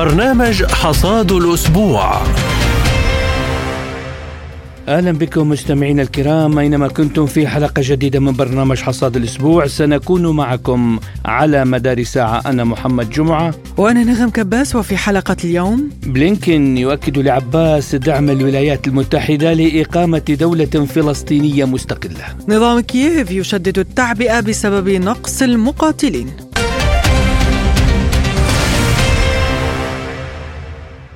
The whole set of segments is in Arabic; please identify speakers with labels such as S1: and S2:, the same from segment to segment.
S1: برنامج حصاد الأسبوع.
S2: أهلا بكم مستمعينا الكرام. أينما كنتم في حلقة جديدة من برنامج حصاد الأسبوع سنكون معكم على مدار ساعة. أنا محمد جمعة.
S3: وأنا نغم كباس وفي حلقة اليوم؟
S2: بلينكن يؤكد لعباس دعم الولايات المتحدة لإقامة دولة فلسطينية مستقلة.
S3: نظام كييف يشدد التعبئه بسبب نقص المقاتلين؟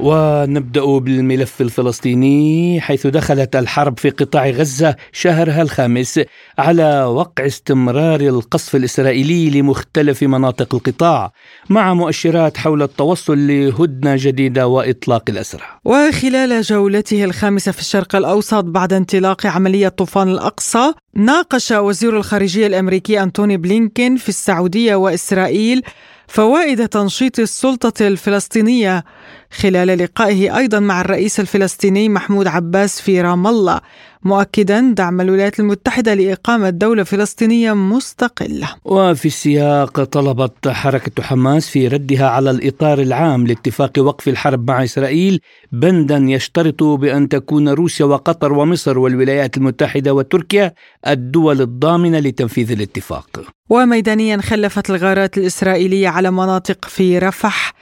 S2: ونبدأ بالملف الفلسطيني حيث دخلت الحرب في قطاع غزة شهرها الخامس على وقع استمرار القصف الإسرائيلي لمختلف مناطق القطاع مع مؤشرات حول التوصل لهدنة جديدة وإطلاق الأسرى.
S3: وخلال جولته الخامسة في الشرق الأوسط بعد انطلاق عملية طوفان الأقصى ناقش وزير الخارجية الأمريكي أنتوني بلينكين في السعودية وإسرائيل فوائد تنشيط السلطة الفلسطينية خلال لقائه أيضا مع الرئيس الفلسطيني محمود عباس في رام الله مؤكدا دعم الولايات المتحدة لإقامة دولة فلسطينية مستقلة.
S2: وفي السياق طلبت حركة حماس في ردها على الإطار العام لاتفاق وقف الحرب مع إسرائيل بندا يشترط بأن تكون روسيا وقطر ومصر والولايات المتحدة وتركيا الدول الضامنة لتنفيذ الاتفاق.
S3: وميدانيا خلفت الغارات الإسرائيلية على مناطق في رفح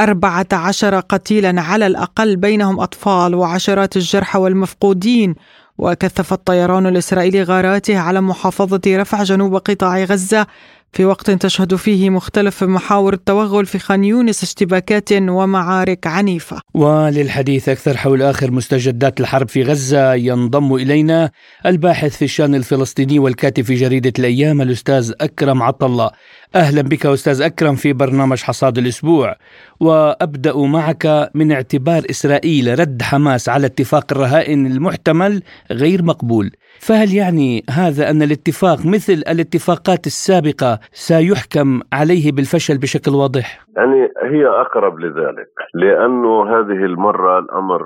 S3: أربعة عشر قتيلا على الأقل بينهم أطفال وعشرات الجرحى والمفقودين وكثف الطيران الإسرائيلي غاراته على محافظة رفح جنوب قطاع غزة في وقت تشهد فيه مختلف محاور التوغل في خان يونس اشتباكات ومعارك عنيفة.
S2: وللحديث أكثر حول آخر مستجدات الحرب في غزة ينضم إلينا الباحث في الشأن الفلسطيني والكاتب في جريدة الأيام الأستاذ أكرم عطلة أهلا بك أستاذ أكرم في برنامج حصاد الأسبوع وأبدأ معك من اعتبار إسرائيل رد حماس على اتفاق الرهائن المحتمل غير مقبول فهل يعني هذا أن الاتفاق مثل الاتفاقات السابقة سيحكم عليه بالفشل بشكل واضح؟
S4: يعني هي أقرب لذلك لأنه هذه المرة الأمر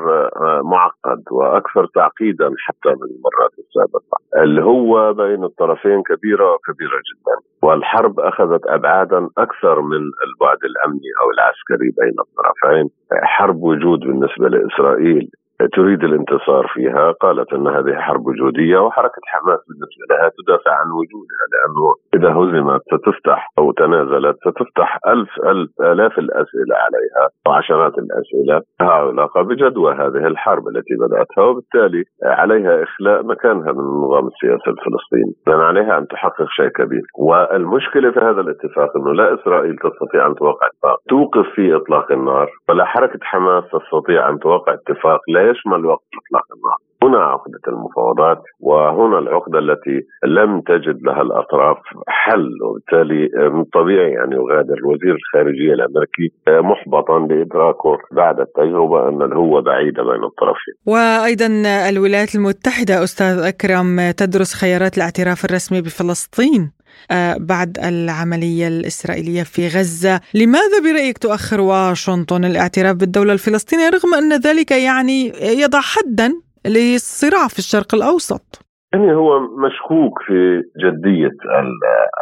S4: معقد وأكثر تعقيدا حتى من المرات السابقة اللي هو بين الطرفين كبيرة كبيرة جدا والحرب أخذت أبعادا أكثر من البعد الأمني أو العسكري بين الطرفين. حرب وجود بالنسبة لإسرائيل تريد الانتصار فيها؟ قالت أن هذه حرب وجوديه وحركة حماس بالنسبة لها تدافع عن وجودها لأنه إذا هزمت ستفتح أو تنازلت ستفتح ألف ألف آلاف الأسئلة عليها وعشرات الأسئلة لها علاقه بجدوى هذه الحرب التي بدأتها وبالتالي عليها إخلاء مكانها من النظام السياسي الفلسطيني، لأن عليها أن تحقق شيء كبير، والمشكلة في هذا الاتفاق أنه لا إسرائيل تستطيع أن توقع اتفاق. توقف في إطلاق النار ولا حركة حماس تستطيع أن توقع اتفاق. لا يشمل وقت إطلاق النار. هنا عقدة المفاوضات وهنا العقدة التي لم تجد لها الأطراف حل وبالتالي من الطبيعي أن يغادر. وزير الخارجية الأمريكي محبطا لإدراكه بعد التجربة أن الهوة بعيدة بين الطرفين.
S3: وأيضا الولايات المتحدة أستاذ أكرم تدرس خيارات الاعتراف الرسمي بفلسطين. آه، بعد العملية الإسرائيلية في غزة. لماذا برأيك تؤخر واشنطن الاعتراف بالدولة الفلسطينية رغم أن ذلك يعني يضع حدا للصراع في الشرق الأوسط؟
S4: يعني هو مشكوك في جدية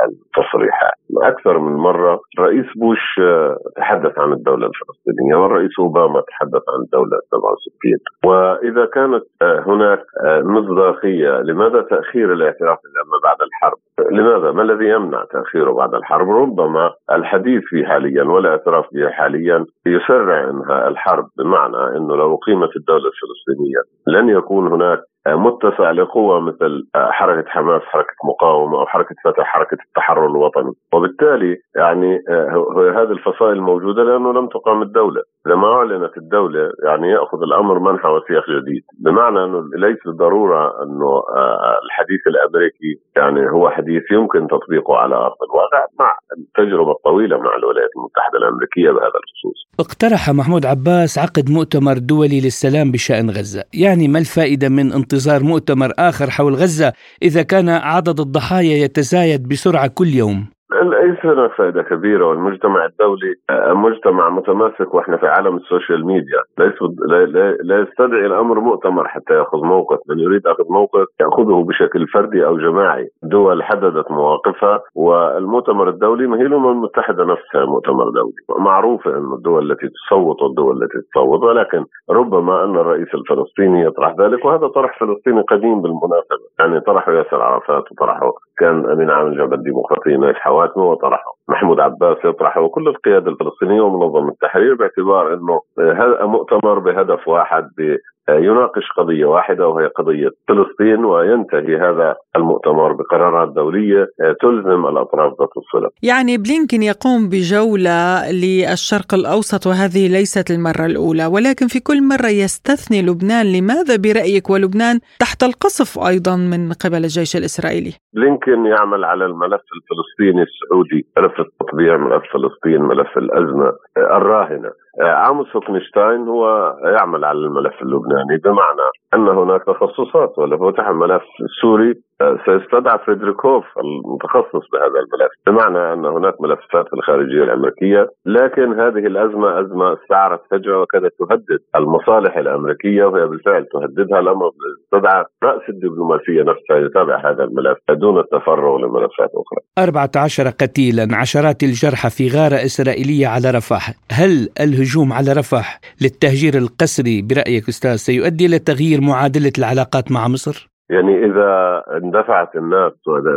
S4: التصريحات أكثر من مرة رئيس بوش آه، تحدث عن الدولة الفلسطينية والرئيس أوباما تحدث عن الدولة 67 وإذا كانت آه، هناك آه، مصداقية لماذا تأخير الاعتراف لما بعد الحرب؟ لماذا؟ ما الذي يمنع تأخيره بعد الحرب؟ ربما الحديث فيه حاليا والاعتراف به حاليا يسرع انهاء الحرب بمعنى إنه لو اقيمت الدولة الفلسطينية لن يكون هناك متسع لقوة مثل حركة حماس حركة مقاومة أو حركة فتح حركة التحرر الوطني. وبالتالي يعني هذه الفصائل موجودة لأنه لم تقام الدولة. إذا ما أعلنت الدولة يعني يأخذ الأمر منحى وسياق جديد. بمعنى أنه ليس بالضرورة أنه آه، الحديث الأمريكي يعني هو حديث يمكن تطبيقه على أرض الواقع مع التجربة الطويلة مع الولايات المتحدة الأمريكية بهذا الخصوص.
S2: اقترح محمود عباس عقد مؤتمر دولي للسلام بشأن غزة. يعني ما الفائدة من انتظار مؤتمر آخر حول غزة إذا كان عدد الضحايا يتزايد بسرعة كل يوم؟
S4: ليس هناك فائدة كبيرة والمجتمع الدولي آه، مجتمع متماسك وإحنا في عالم ال social media. ليس لا يستدعي الأمر مؤتمر حتى يأخذ موقف، من يريد أخذ موقف يأخذه بشكل فردي أو جماعي، دول حددت مواقفها والمؤتمر الدولي ما هي الأمم المتحدة نفسها مؤتمر دولي، معروفة انه الدول التي تصوت والدول التي تصوت ولكن ربما أن الرئيس الفلسطيني يطرح ذلك وهذا طرح فلسطيني قديم بالمناسبة، يعني طرحه ياسر عرفات وطرحه كان أمين عام الجبهة الديمقراطية نايف حواتمي وطرحه محمود عباس يطرحه وكل القيادة الفلسطينية ومنظمة التحرير باعتبار إنه هذا مؤتمر بهدف واحد يناقش قضية واحدة وهي قضية فلسطين وينتهي هذا المؤتمر بقرارات دولية تلزم الأطراف ذات الصلة.
S3: يعني بلينكن يقوم بجولة للشرق الأوسط وهذه ليست المرة الأولى ولكن في كل مرة يستثني لبنان. لماذا برأيك ولبنان تحت القصف أيضا من قبل الجيش الإسرائيلي؟
S4: بلينكن يعمل على الملف الفلسطيني السعودي ملف التطبيع ملف فلسطين ملف الأزمة الراهنة. عاموس هوكنشتاين هو يعمل على الملف اللبناني بمعنى أن هناك تخصصات ولو فتح الملف السوري سيستدعى فريدريكوف المتخصص بهذا الملف بمعنى أن هناك ملفات في الخارجية الأمريكية لكن هذه الأزمة أزمة استعرت فجأة وكادت تهدد المصالح الأمريكية وهي بالفعل تهددها الأمر استدعى رأس الدبلوماسية نفسها يتابع هذا الملف دون التفرغ لملفات أخرى
S2: 14 قتيلا عشرات الجرحى في غارة إسرائيلية على رفح هل الهجوم على رفح للتهجير القسري برأيك أستاذ سيؤدي إلى تغيير معادلة العلاقات مع مصر؟
S4: يعني إذا اندفعت الناس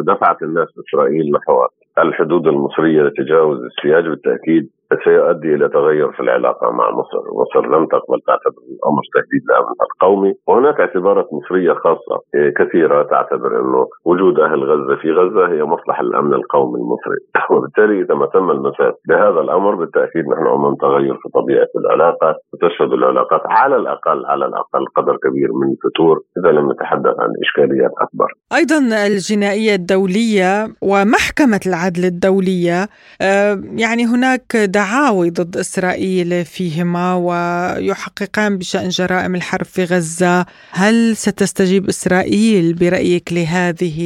S4: دفعت الناس إسرائيل نحو الحدود المصرية لتجاوز السياج بالتأكيد سيؤدي إلى تغير في العلاقة مع مصر، مصر لم تقبل تعتبر الأمر تهديد لامنها القومي، وهناك اعتبارات مصرية خاصة كثيرة تعتبر إنه وجود أهل غزة في غزة هي مصلحة الأمن القومي المصري، وبالتالي إذا ما تم المساس بهذا الأمر بالتأكيد نحن أمام تغير في طبيعة العلاقة، وتشهد العلاقات على الأقل على الأقل قدر كبير من الفتور. إذا لم نتحدث عن إشكاليات أكبر.
S3: أيضا الجنائية الدولية ومحكمة العدل الدولية آه، يعني هناك دعاوي ضد إسرائيل فيهما ويحققان بشأن جرائم الحرب في غزة. هل ستستجيب إسرائيل برأيك لهذه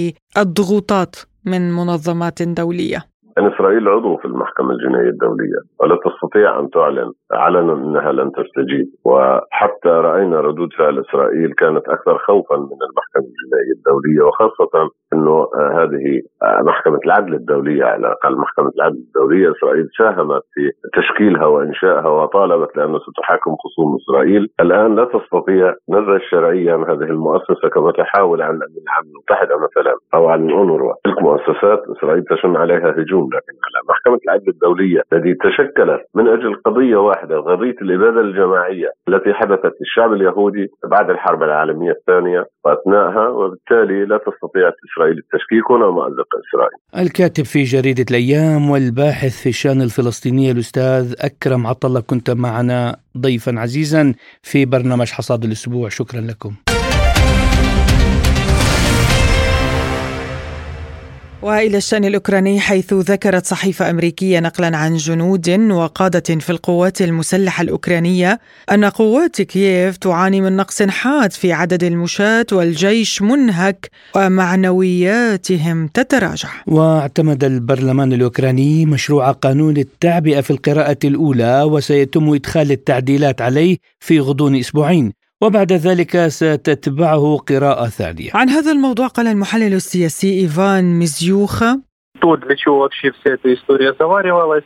S3: الضغوطات من منظمات دولية؟
S4: أن إسرائيل عضو في المحكمة الجنائية الدولية ولا تستطيع أن تعلن. علنا أنها لن تستجيب. وحتى رأينا ردود فعل إسرائيل كانت أكثر خوفا من المحكمة الجنائية الدولية وخاصة أنه هذه محكمة العدل الدولية على الأقل محكمة العدل الدولية إسرائيل ساهمت في تشكيلها وإنشائها وطالبت لأنه ستحاكم خصوم إسرائيل. الآن لا تستطيع نزع الشرعية عن هذه المؤسسة كما تحاول عن العالم المتحدة مثلا أو عن أونروا. تلك مؤسسات إسرائيل تشن عليها هجوم لكن على محكمة العدل الدولية التي تشكلت من أجل قضية واحدة قضية الإبادة الجماعية التي حدثت للشعب اليهودي بعد الحرب العالمية الثانية وأثناءها وبالتالي لا تستطيع إسرائيل التشكيك ولا مأزق إسرائيل.
S2: الكاتب في جريدة الأيام والباحث في الشأن الفلسطيني الأستاذ أكرم عطلة كنت معنا ضيفا عزيزا في برنامج حصاد الأسبوع. شكرا لكم.
S3: وإلى الشأن الأوكراني حيث ذكرت صحيفة أمريكية نقلا عن جنود وقادة في القوات المسلحة الأوكرانية أن قوات كييف تعاني من نقص حاد في عدد المشاة والجيش منهك ومعنوياتهم تتراجع.
S2: واعتمد البرلمان الأوكراني مشروع قانون التعبئة في القراءة الأولى وسيتم إدخال التعديلات عليه في غضون أسبوعين. وبعد ذلك ستتبعه قراءة ثانية.
S3: عن هذا الموضوع قال المحلل السياسي إيفان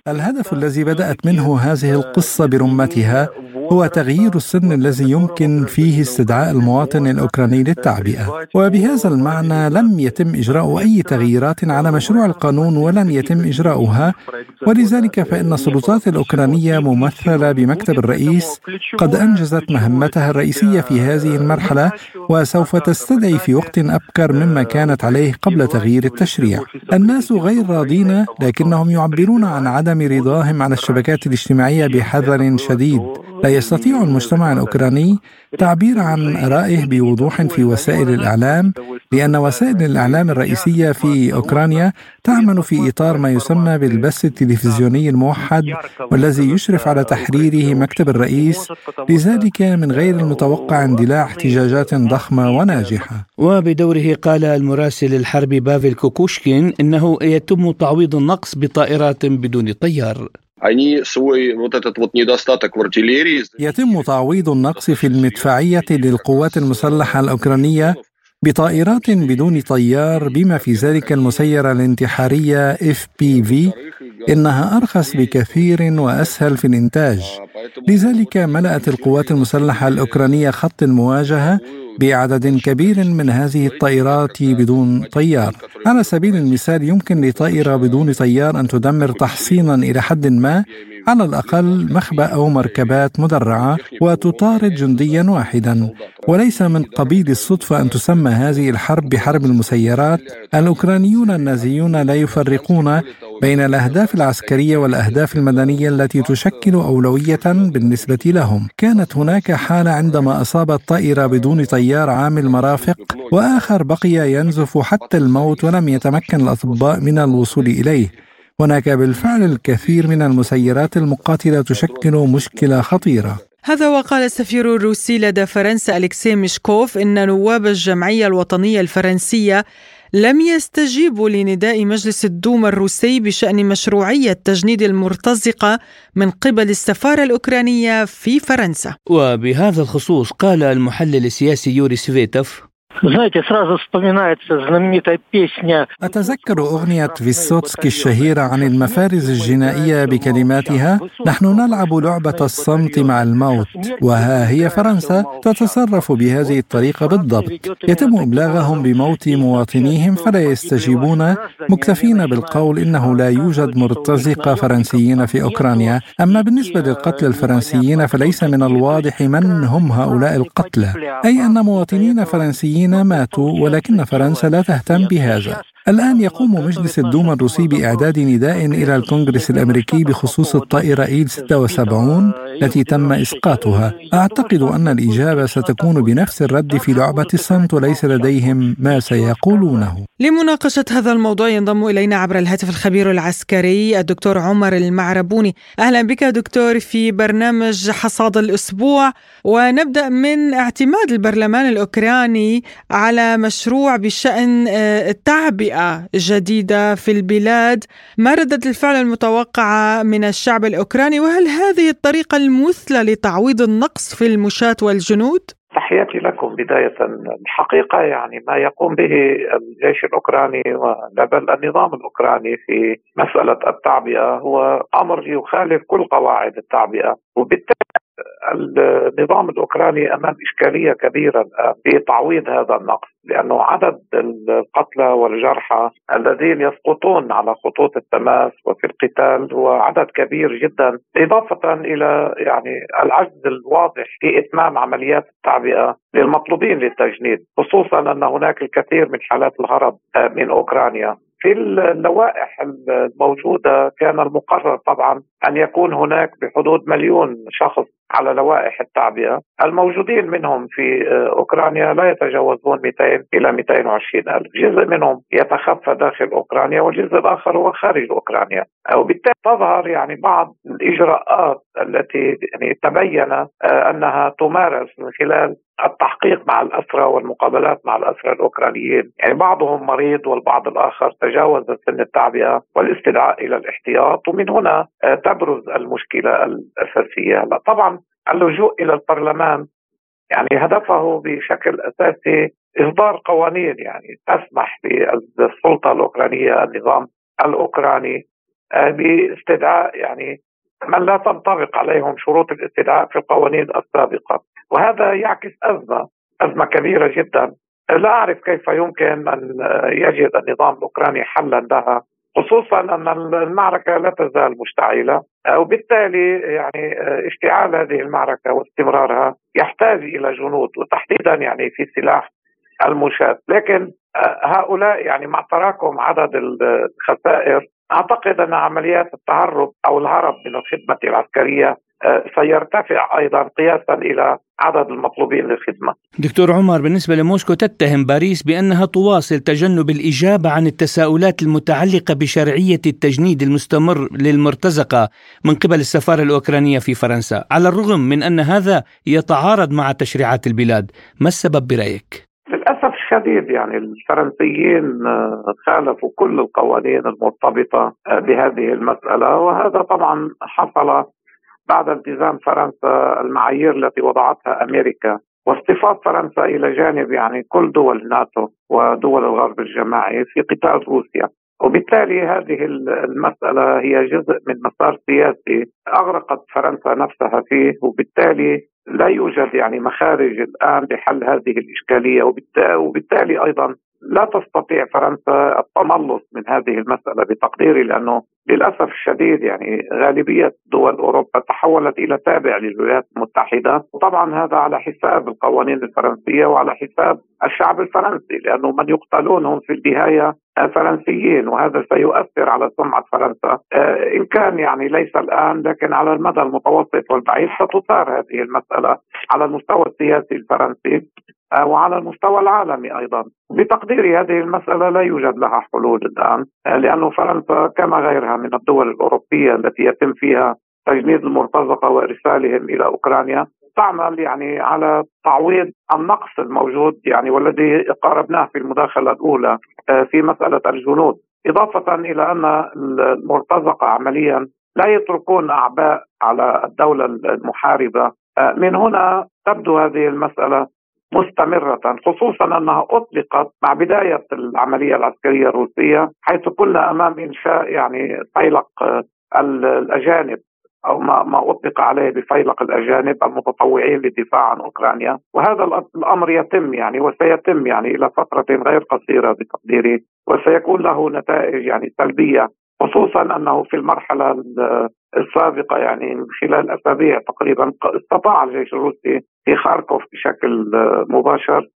S5: الهدف الذي بدأت منه هذه القصة برمتها هو تغيير السن الذي يمكن فيه استدعاء المواطن الأوكراني للتعبئة. وبهذا المعنى لم يتم إجراء أي تغييرات على مشروع القانون ولن يتم إجراؤها. ولذلك فإن السلطات الأوكرانية ممثلة بمكتب الرئيس قد أنجزت مهمتها الرئيسية في هذه المرحلة وسوف تستدعي في وقت أبكر مما كانت عليه قبل تغيير التشريع. الناس غير راضين لكنهم يعبرون عن عدم رضاهم على الشبكات الاجتماعية بحذر شديد. لا يستطيع المجتمع الأوكراني تعبير عن رأيه بوضوح في وسائل الإعلام لأن وسائل الإعلام الرئيسية في أوكرانيا تعمل في إطار ما يسمى بالبث التلفزيوني الموحد والذي يشرف على تحريره مكتب الرئيس لذلك من غير المتوقع اندلاع احتجاجات ضخمة وناجحة.
S2: وبدوره قال المراسل الحربي بافل كوكوشكين إنه يتم تعويض النقص بطائرات بدون طيار.
S5: يتم تعويض النقص في المدفعية للقوات المسلحة الأوكرانية بطائرات بدون طيار بما في ذلك المسيرة الانتحارية FPV إنها أرخص بكثير وأسهل في الإنتاج. لذلك ملأت القوات المسلحة الأوكرانية خط المواجهة بعدد كبير من هذه الطائرات بدون طيار. على سبيل المثال يمكن لطائرة بدون طيار أن تدمر تحصينا إلى حد ما على الأقل مخبأ أو مركبات مدرعة وتطارد جنديا واحدا. وليس من قبيل الصدفة أن تسمى هذه الحرب بحرب المسيرات. الأوكرانيون النازيون لا يفرقون بين الأهداف العسكرية والأهداف المدنية التي تشكل أولوية بالنسبة لهم. كانت هناك حالة عندما أصابت طائرة بدون طيار عامل مرافق وآخر بقي ينزف حتى الموت ولم يتمكن الأطباء من الوصول إليه. هناك بالفعل الكثير من المسيرات المقاتلة تشكل مشكلة خطيرة.
S3: هذا وقال السفير الروسي لدى فرنسا أليكسي ميشكوف إن نواب الجمعية الوطنية الفرنسية لم يستجيبوا لنداء مجلس الدوما الروسي بشأن مشروعية تجنيد المرتزقة من قبل السفارة الأوكرانية في فرنسا.
S2: وبهذا الخصوص قال المحلل السياسي يوري سفيتوف
S5: Знаете, сразу вспоминается знаменитая песня أتذكر أغنية فيسوتسكي الشهيرة عن المفارز الجنائية بكلماتها نحن نلعب لعبة الصمت مع الموت وها هي فرنسا تتصرف بهذه الطريقة بالضبط يتم إبلاغهم بموت مواطنيهم فلا يستجيبون مكتفين بالقول إنه لا يوجد مرتزقة فرنسيين في أوكرانيا أما بالنسبة للقتلى الفرنسيين فليس من الواضح من هم هؤلاء القتلى أي أن مواطنين فرنسيين ماتوا ولكن فرنسا لا تهتم بهذا. الآن يقوم مجلس الدوما الروسي بإعداد نداء إلى الكونغرس الأمريكي بخصوص الطائرة إيل 76 التي تم إسقاطها. أعتقد أن الإجابة ستكون بنفس الرد في لعبة الصمت وليس لديهم ما سيقولونه.
S3: لمناقشة هذا الموضوع ينضم إلينا عبر الهاتف الخبير العسكري الدكتور عمر المعربوني. أهلا بك دكتور في برنامج حصاد الأسبوع. ونبدأ من اعتماد البرلمان الأوكراني على مشروع بشأن آه، التعبئة جديدة في البلاد. ما ردة الفعل المتوقعة من الشعب الأوكراني؟ وهل هذه الطريقة المثلى لتعويض النقص في المشاة والجنود؟
S6: تحياتي لكم. بداية الحقيقة يعني ما يقوم به الجيش الأوكراني بل النظام الأوكراني في مسألة التعبئة هو أمر يخالف كل قواعد التعبئة. وبالتالي النظام الأوكراني أمام إشكالية كبيرة الآن في تعويض هذا النقص لأنه عدد القتلى والجرحى الذين يسقطون على خطوط التماس وفي القتال هو عدد كبير جدا إضافة إلى يعني العجز الواضح في إتمام عمليات التعبئة للمطلوبين للتجنيد خصوصا أن هناك الكثير من حالات الهرب من أوكرانيا. في اللوائح الموجودة كان المقرر طبعا أن يكون هناك بحدود مليون شخص على لوائح التعبئة، الموجودين منهم في أوكرانيا لا يتجاوزون 200 إلى 220 ألف، جزء منهم يتخفى داخل أوكرانيا والجزء الآخر هو خارج أوكرانيا، وبالتالي تظهر يعني بعض الإجراءات التي يعني تبين أنها تمارس من خلال التحقيق مع الأسرى والمقابلات مع الأسرى الأوكرانيين. يعني بعضهم مريض والبعض الآخر تجاوز سن التعبئة والاستدعاء إلى الاحتياط. ومن هنا آه، تبرز المشكلة الأساسية. طبعا اللجوء إلى البرلمان يعني هدفه بشكل أساسي إصدار قوانين يعني تسمح للسلطة الأوكرانية النظام الأوكراني آه، باستدعاء يعني من لا تنطبق عليهم شروط الاستدعاء في القوانين السابقة. وهذا يعكس أزمة أزمة كبيرة جدا. لا أعرف كيف يمكن أن يجد النظام الأوكراني حلا لها خصوصا أن المعركة لا تزال مشتعلة. وبالتالي يعني اشتعال هذه المعركة واستمرارها يحتاج إلى جنود وتحديدا يعني في سلاح المشاة. لكن هؤلاء يعني مع تراكم عدد الخسائر أعتقد أن عمليات التهرب أو الهرب من الخدمة العسكرية سيرتفع أيضا قياسا إلى عدد المطلوبين للخدمة.
S2: دكتور عمر بالنسبة لموسكو تتهم باريس بأنها تواصل تجنب الإجابة عن التساؤلات المتعلقة بشرعية التجنيد المستمر للمرتزقة من قبل السفارة الأوكرانية في فرنسا، على الرغم من أن هذا يتعارض مع تشريعات البلاد، ما السبب برأيك؟
S6: للأسف الشديد يعني الفرنسيين آه، خالفوا كل القوانين المرتبطة آه، بهذه المسألة. وهذا طبعا حصل بعد التزام فرنسا المعايير التي وضعتها أمريكا. واصطفاف فرنسا إلى جانب يعني كل دول الناتو ودول الغرب الجماعي في قتال روسيا. وبالتالي هذه المسألة هي جزء من مسار سياسي أغرقت فرنسا نفسها فيه. وبالتالي لا يوجد يعني مخارج الآن لحل هذه الإشكالية وبالتالي أيضا لا تستطيع فرنسا التملص من هذه المسألة بتقديري لأنه للأسف الشديد يعني غالبية دول أوروبا تحولت إلى تابع للولايات المتحدة. وطبعا هذا على حساب القوانين الفرنسية وعلى حساب الشعب الفرنسي لأنه من يقتلون هم في النهاية فرنسيين وهذا سيؤثر على سمعة فرنسا. آه، إن كان يعني ليس الآن لكن على المدى المتوسط والبعيد ستثار هذه المسألة على المستوى السياسي الفرنسي. وعلى المستوى العالمي أيضا. بتقديري هذه المسألة لا يوجد لها حلول الآن آه، لأنه فرنسا كما غيرها من الدول الأوروبية التي يتم فيها تجنيد المرتزقة وإرسالهم إلى أوكرانيا تعمل يعني على تعويض النقص الموجود يعني والذي قاربناه في المداخلة الأولى آه، في مسألة الجنود. إضافة إلى أن المرتزقة عمليا لا يتركون أعباء على الدولة المحاربة من هنا تبدو هذه المسألة مستمرة خصوصا أنها أطلقت مع بداية العملية العسكرية الروسية حيث كنا أمام إنشاء يعني فيلق الأجانب أو ما ما أطلق عليه بفيلق الأجانب المتطوعين للدفاع عن أوكرانيا. وهذا الأمر يتم يعني وسيتم يعني إلى فترة غير قصيرة بتقديري وسيكون له نتائج يعني سلبية خصوصا أنه في المرحلة السابقة يعني خلال أسابيع تقريبا استطاع الجيش الروسي في خاركوف بشكل مباشر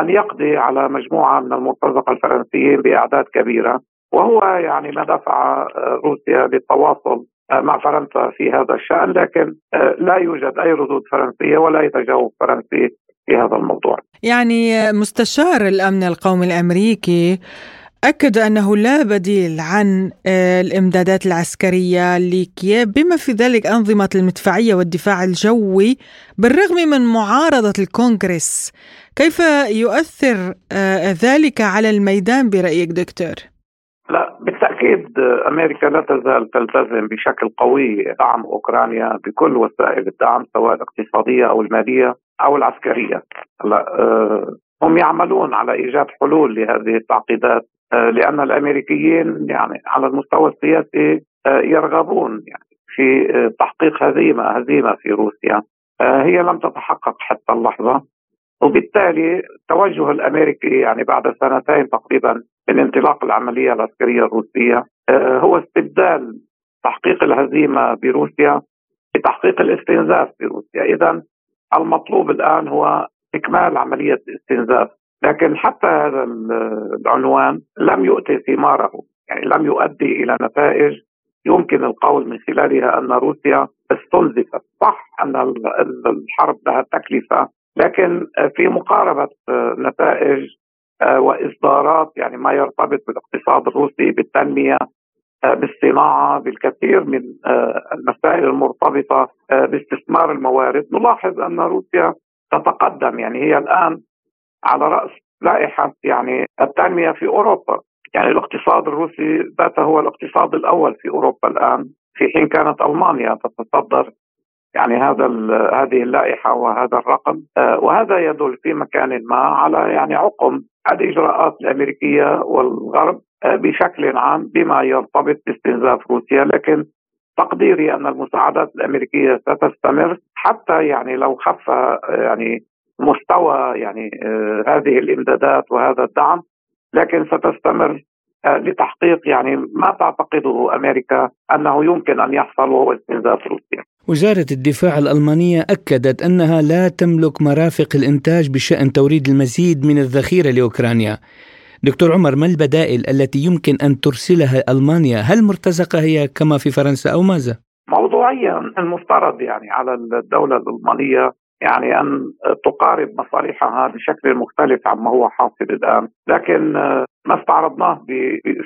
S6: أن يقضي على مجموعة من المرتزقة الفرنسيين بأعداد كبيرة وهو يعني ما دفع روسيا للتواصل مع فرنسا في هذا الشأن لكن لا يوجد أي ردود فرنسية ولا أي تجاوب فرنسي في هذا الموضوع.
S3: يعني مستشار الأمن القومي الأمريكي أكد أنه لا بديل عن آه، الإمدادات العسكرية لكييف بما في ذلك أنظمة المدفعية والدفاع الجوي بالرغم من معارضة الكونغرس كيف يؤثر آه، ذلك على الميدان برأيك دكتور؟
S6: لا بالتأكيد أمريكا لا تزال تلتزم بشكل قوي دعم أوكرانيا بكل وسائل الدعم سواء الاقتصادية أو المالية أو العسكرية. هلا آه، هم يعملون على إيجاد حلول لهذه التعقيدات آه، لأن الأمريكيين يعني على المستوى السياسي آه، يرغبون يعني في آه، تحقيق هزيمه هزيمه في روسيا. هي لم تتحقق حتى اللحظة. وبالتالي التوجه الأمريكي يعني بعد سنتين تقريبا من انطلاق العملية العسكرية الروسية هو استبدال تحقيق الهزيمة بروسيا بتحقيق الاستنزاف بروسيا، اذا المطلوب الآن هو إكمال عملية الاستنزاف. لكن حتى هذا العنوان لم يؤتي ثماره يعني لم يؤدي إلى نتائج يمكن القول من خلالها أن روسيا استنزفت. صح أن الحرب لها تكلفة لكن في مقاربة نتائج وإصدارات يعني ما يرتبط بالاقتصاد الروسي بالتنمية بالصناعة بالكثير من المسائل المرتبطة باستثمار الموارد. نلاحظ أن روسيا تتقدم يعني هي الآن على رأس لائحة يعني التنمية في أوروبا. يعني الاقتصاد الروسي ذاته هو الاقتصاد الأول في أوروبا الآن. في حين كانت ألمانيا تتصدر يعني هذا هذه اللائحة وهذا الرقم. آه، وهذا يدل في مكان ما على يعني عقم الإجراءات الأمريكية والغرب آه، بشكل عام بما يرتبط باستنزاف روسيا. لكن تقديري أن المساعدات الأمريكية ستستمر حتى يعني لو خف آه، يعني مستوى يعني آه، هذه الإمدادات وهذا الدعم لكن ستستمر آه، لتحقيق يعني ما تعتقده أمريكا أنه يمكن أن يحصل وهو استنزاف روسيا.
S2: وزارة الدفاع الألمانية أكدت أنها لا تملك مرافق الإنتاج بشأن توريد المزيد من الذخيرة لأوكرانيا. دكتور عمر ما البدائل التي يمكن أن ترسلها ألمانيا؟ هل مرتزقة هي كما في فرنسا أو ماذا؟
S6: موضوع موضوعيا المفترض يعني على الدولة الألمانية يعني أن تقارب مصالحها بشكل مختلف عما هو حاصل الآن، لكن ما استعرضناه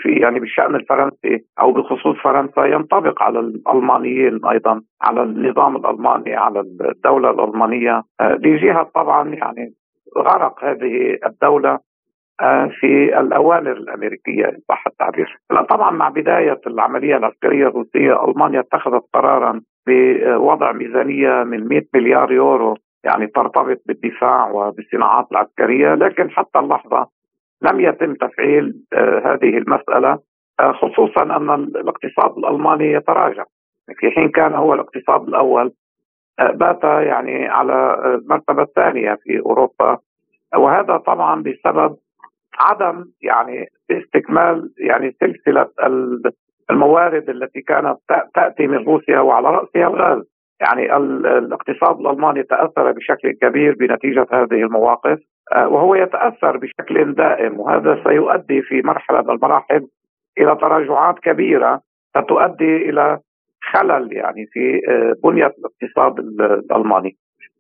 S6: في يعني بالشأن الفرنسي أو بخصوص فرنسا ينطبق على الألمانيين أيضا على النظام الألماني على الدولة الألمانية بجهه طبعا يعني غرق هذه الدولة آه، في الأوامر الأمريكية ان صح التعبير. طبعا مع بداية العملية العسكرية الروسية ألمانيا اتخذت قرارا بوضع ميزانية من 100 مليار يورو يعني ترتبط بالدفاع وبالصناعات العسكرية لكن حتى اللحظة لم يتم تفعيل آه، هذه المسألة آه، خصوصا أن الاقتصاد الألماني يتراجع. في حين كان هو الاقتصاد الأول بات يعني على المرتبه الثانية في أوروبا. وهذا طبعا بسبب عدم يعني استكمال يعني سلسلة الموارد التي كانت تأتي من روسيا وعلى رأسها الغاز. يعني الاقتصاد الألماني تأثر بشكل كبير بنتيجة هذه المواقف آه، وهو يتأثر بشكل دائم وهذا سيؤدي في مرحلة من المراحل إلى تراجعات كبيرة ستؤدي إلى خلل يعني في آه، بنية الاقتصاد الألماني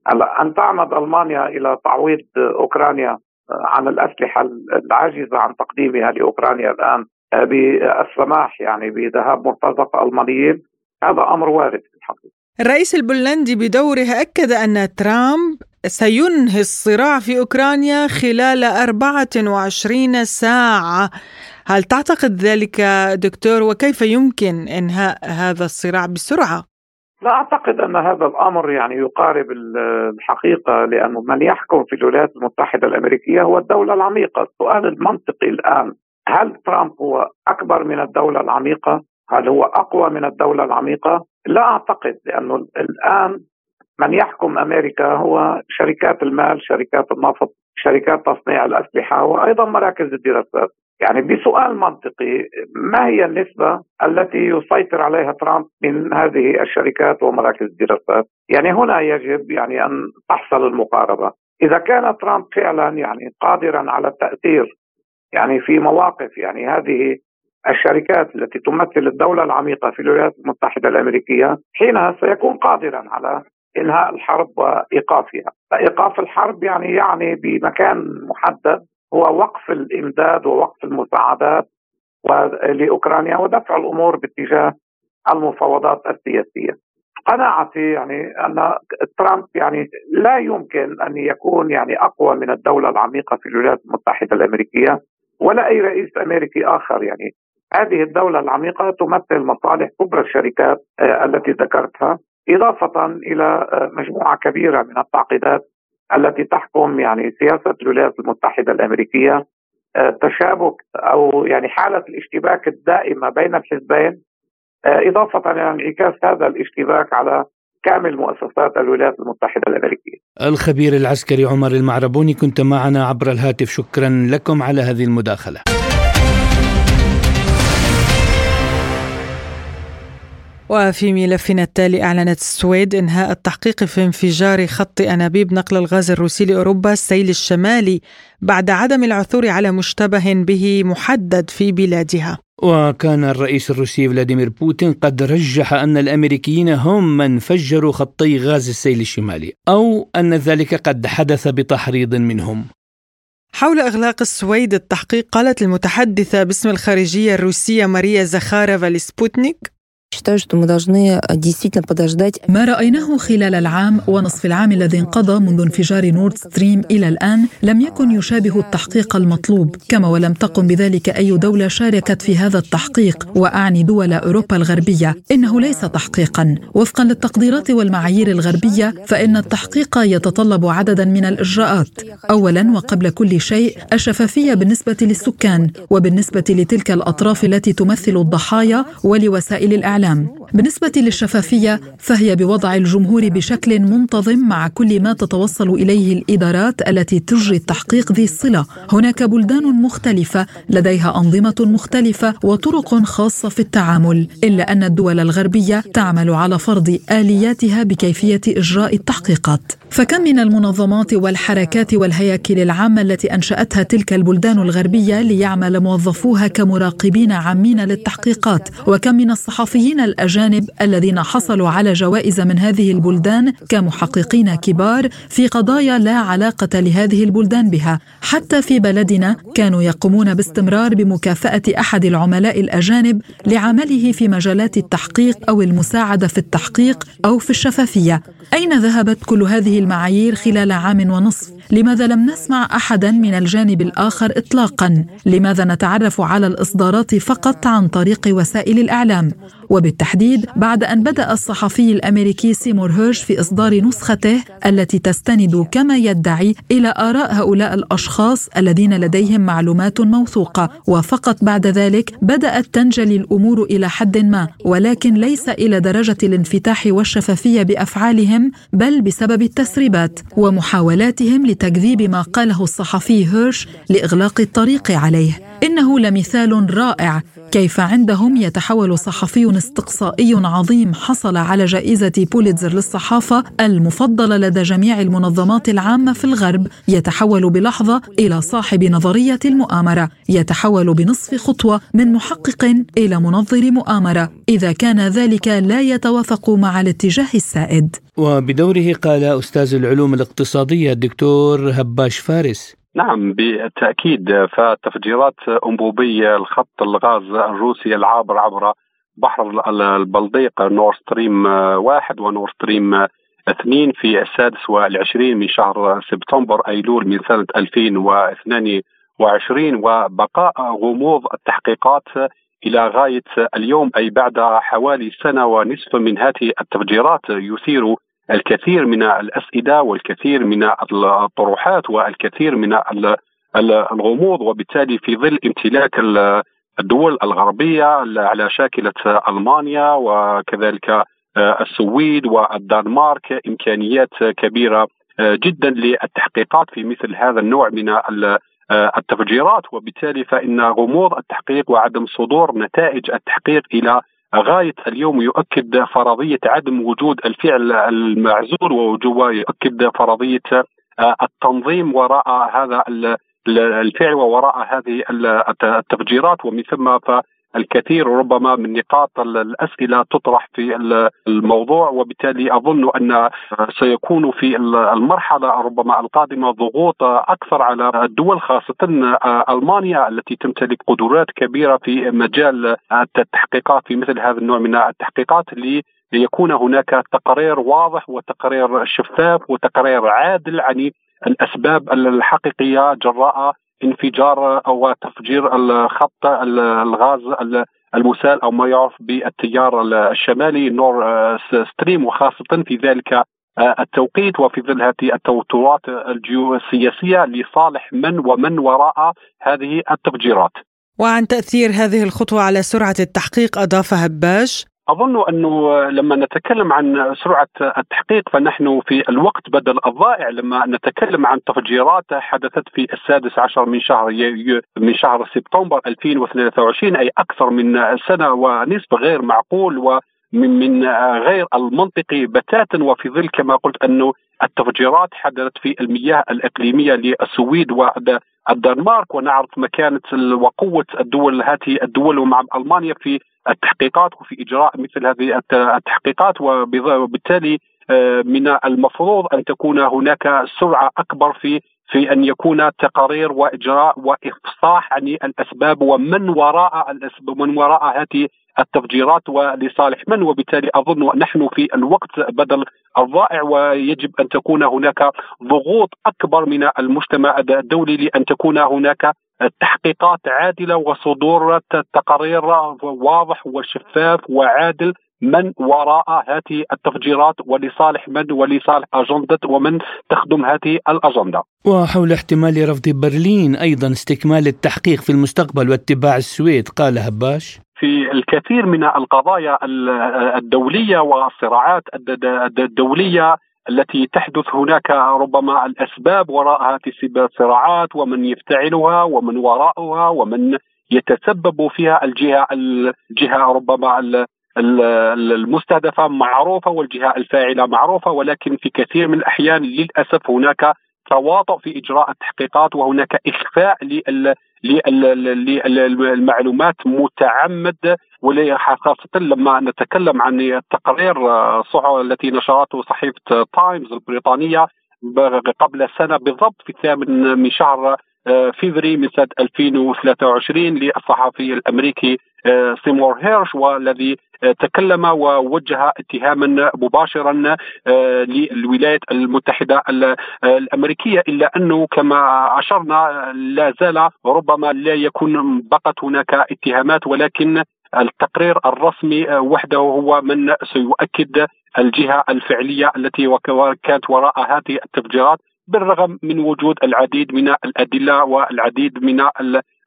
S6: هلا أن تعمد ألمانيا إلى تعويض أوكرانيا عن الأسلحة العاجزة عن تقديمها لأوكرانيا الآن آه، بالسماح يعني بذهاب مرتزقة ألمانيين هذا أمر وارد في الحقيقة.
S3: الرئيس البولندي بدوره أكد أن ترامب سينهي الصراع في أوكرانيا خلال 24 ساعة. هل تعتقد ذلك دكتور وكيف يمكن إنهاء هذا الصراع بسرعة؟
S6: لا أعتقد أن هذا الأمر يعني يقارب الحقيقة لأنه من يحكم في الولايات المتحدة الأمريكية هو الدولة العميقة، السؤال المنطقي الآن هل ترامب هو أكبر من الدولة العميقة؟ هل هو أقوى من الدولة العميقة؟ لا أعتقد لأنه الآن من يحكم أمريكا هو شركات المال، شركات النفط، شركات تصنيع الأسلحة وأيضا مراكز الدراسات. يعني بسؤال منطقي ما هي النسبة التي يسيطر عليها ترامب من هذه الشركات ومراكز الدراسات يعني هنا يجب يعني أن تحصل المقاربة إذا كان ترامب فعلا يعني قادرا على التأثير يعني في مواقف يعني هذه الشركات التي تمثل الدولة العميقة في الولايات المتحدة الأمريكية حينها سيكون قادرا على إنهاء الحرب وإيقافها فإيقاف الحرب يعني يعني بمكان محدد هو وقف الإمداد ووقف المساعدات لأوكرانيا ودفع الأمور باتجاه المفاوضات السياسية. قناعتي يعني أن ترامب يعني لا يمكن أن يكون يعني أقوى من الدولة العميقة في الولايات المتحدة الأمريكية ولا أي رئيس أمريكي آخر يعني هذه الدولة العميقة تمثل مصالح كبرى الشركات آه، التي ذكرتها إضافة إلى آه، مجموعة كبيرة من التعقيدات التي تحكم يعني سياسة الولايات المتحدة الأمريكية آه، تشابك أو يعني حالة الاشتباك الدائمة بين الحزبين إضافة إلى انعكاس هذا الاشتباك على كامل مؤسسات الولايات المتحدة الأمريكية.
S2: الخبير العسكري عمر المعربوني كنت معنا عبر الهاتف شكرا لكم على هذه المداخلة.
S3: وفي ملفنا التالي أعلنت السويد إنهاء التحقيق في انفجار خط أنابيب نقل الغاز الروسي لأوروبا السيل الشمالي بعد عدم العثور على مشتبه به محدد في بلادها.
S2: وكان الرئيس الروسي فلاديمير بوتين قد رجح أن الأمريكيين هم من فجروا خطي غاز السيل الشمالي أو أن ذلك قد حدث بتحريض منهم.
S3: حول إغلاق السويد التحقيق قالت المتحدثة باسم الخارجية الروسية ماريا زاخاروفا لسبوتنيك
S7: ما رأيناه خلال العام ونصف العام الذي انقضى منذ انفجار نورد ستريم إلى الآن لم يكن يشابه التحقيق المطلوب كما ولم تقم بذلك أي دولة شاركت في هذا التحقيق وأعني دول أوروبا الغربية إنه ليس تحقيقا. وفقا للتقديرات والمعايير الغربية فإن التحقيق يتطلب عددا من الإجراءات. أولا وقبل كل شيء الشفافية بالنسبة للسكان وبالنسبة لتلك الأطراف التي تمثل الضحايا ولوسائل الإعلام. الإعلام. بالنسبة للشفافية فهي بوضع الجمهور بشكل منتظم مع كل ما تتوصل إليه الإدارات التي تجري التحقيق ذي الصلة. هناك بلدان مختلفة لديها أنظمة مختلفة وطرق خاصة في التعامل إلا أن الدول الغربية تعمل على فرض آلياتها بكيفية إجراء التحقيقات. فكم من المنظمات والحركات والهياكل العامة التي أنشأتها تلك البلدان الغربية ليعمل موظفوها كمراقبين عامين للتحقيقات وكم من الصحفيين الصحفيين الأجانب الذين حصلوا على جوائز من هذه البلدان كمحققين كبار في قضايا لا علاقة لهذه البلدان بها. حتى في بلدنا كانوا يقومون باستمرار بمكافأة أحد العملاء الأجانب لعمله في مجالات التحقيق أو المساعدة في التحقيق أو في الشفافية. أين ذهبت كل هذه المعايير خلال عام ونصف؟ لماذا لم نسمع أحدا من الجانب الآخر اطلاقا؟ لماذا نتعرف على الإصدارات فقط عن طريق وسائل الإعلام؟ وبالتحديد بعد أن بدأ الصحفي الأمريكي سيمور هيرش في إصدار نسخته التي تستند كما يدعي إلى آراء هؤلاء الأشخاص الذين لديهم معلومات موثوقة. وفقط بعد ذلك بدأت تنجلي الأمور إلى حد ما ولكن ليس إلى درجة الانفتاح والشفافية بأفعالهم بل بسبب التسريبات ومحاولاتهم لتكذيب ما قاله الصحفي هيرش لإغلاق الطريق عليه. إنه لمثال رائع كيف عندهم يتحول صحفي استقصائي عظيم حصل على جائزة بوليتزر للصحافة المفضلة لدى جميع المنظمات العامة في الغرب يتحول بلحظة إلى صاحب نظرية المؤامرة يتحول بنصف خطوة من محقق إلى منظر مؤامرة. إذا كان ذلك لا يتوافق مع الاتجاه السائد.
S2: وبدوره قال أستاذ العلوم الاقتصادية الدكتور هباش فارس
S8: نعم بالتأكيد. فتفجيرات انبوبيه الخط الغاز الروسي العابر عبر بحر البلطيق نورد ستريم واحد ونورد ستريم اثنين في السادس والعشرين من شهر سبتمبر أيلول من سنة 2022 وبقاء غموض التحقيقات إلى غاية اليوم أي بعد حوالي سنة ونصف من هذه التفجيرات يثير الكثير من الأسئلة والكثير من الطروحات والكثير من الغموض وبالتالي في ظل امتلاك الدول الغربية على شاكلة ألمانيا وكذلك آه، السويد والدنمارك إمكانيات كبيرة آه، جدا للتحقيقات في مثل هذا النوع من آه، التفجيرات. وبالتالي فإن غموض التحقيق وعدم صدور نتائج التحقيق إلى غاية اليوم يؤكد فرضية عدم وجود الفعل المعزول ويؤكد فرضية آه، التنظيم وراء هذا الفعل ووراء هذه التفجيرات. ومن ثم الكثير ربما من نقاط الأسئلة تطرح في الموضوع وبالتالي أظن أن سيكون في المرحلة ربما القادمة ضغوط أكثر على الدول خاصة ألمانيا التي تمتلك قدرات كبيرة في مجال التحقيقات في مثل هذا النوع من التحقيقات ليكون هناك تقرير واضح وتقرير شفاف وتقرير عادل عن الأسباب الحقيقية جراء انفجار أو تفجير الخط الغاز المسال أو ما يعرف بالتيار الشمالي نور ستريم وخاصة في ذلك آه، التوقيت وفي ظل هذه التوترات الجيوسياسية لصالح من ومن وراء هذه التفجيرات.
S3: وعن تأثير هذه الخطوة على سرعة التحقيق اضاف هباش
S8: أظن أنه لما نتكلم عن سرعة التحقيق فنحن في الوقت بدل الضائع لما نتكلم عن تفجيرات حدثت في السادس عشر من شهر من شهر سبتمبر 2023 أي أكثر من سنة ونصف غير معقول و من من غير المنطقي بتاتا وفي ظل كما قلت أنه التفجيرات حدثت في المياه الإقليمية للسويد والدنمارك ونعرف مكانة وقوة الدول هذه الدول ومع ألمانيا في التحقيقات وفي إجراء مثل هذه التحقيقات وبالتالي آه، من المفروض أن تكون هناك سرعة أكبر في في أن يكون تقارير وإجراء وإفصاح عن الأسباب ومن وراء الاسباب ومن وراء هذه التفجيرات ولصالح من وبالتالي أظن نحن في الوقت بدل الضائع ويجب أن تكون هناك ضغوط أكبر من المجتمع الدولي لأن تكون هناك تحقيقات عادلة وصدور تقارير واضح وشفاف وعادل من وراء هذه التفجيرات ولصالح من ولصالح أجندة ومن تخدم هذه الأجندة.
S2: وحول احتمال رفض برلين أيضا استكمال التحقيق في المستقبل واتباع السويد قال هباش.
S8: في الكثير من القضايا الدولية والصراعات الدولية التي تحدث هناك ربما الأسباب وراء هذه الصراعات ومن يفتعلها ومن وراءها ومن يتسبب فيها الجهة الجهة ربما المستهدفة معروفة والجهة الفاعلة معروفة ولكن في كثير من الأحيان للأسف هناك تواطؤ في إجراء التحقيقات وهناك إخفاء للمعلومات متعمد خاصة لما نتكلم عن التقرير التي نشرته صحيفة تايمز البريطانية قبل سنة بالضبط في الثامن من شهر آه، فيفري من سنة 2023 للصحفي الأمريكي آه، سيمور هيرش والذي آه، تكلم ووجه اتهاما مباشرا للولايات المتحدة الأمريكية إلا أنه كما أشرنا لا زال ربما لا يكون بقت هناك اتهامات ولكن التقرير الرسمي وحده هو من سيؤكد الجهة الفعلية التي كانت وراء هذه التفجيرات بالرغم من وجود العديد من الأدلة والعديد من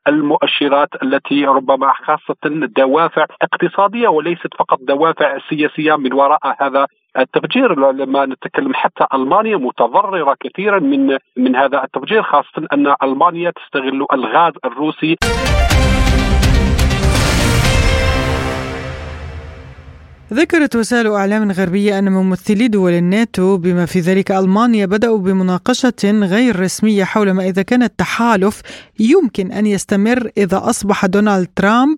S8: المؤشرات التي ربما خاصة دوافع اقتصادية وليست فقط دوافع سياسية من وراء هذا التفجير لما نتكلم حتى ألمانيا متضررة كثيرا من من هذا التفجير خاصة أن ألمانيا تستغل الغاز الروسي.
S3: ذكرت وسائل أعلام غربية أن ممثلي دول الناتو بما في ذلك ألمانيا بدأوا بمناقشة غير رسمية حول ما إذا كان التحالف يمكن أن يستمر إذا أصبح دونالد ترامب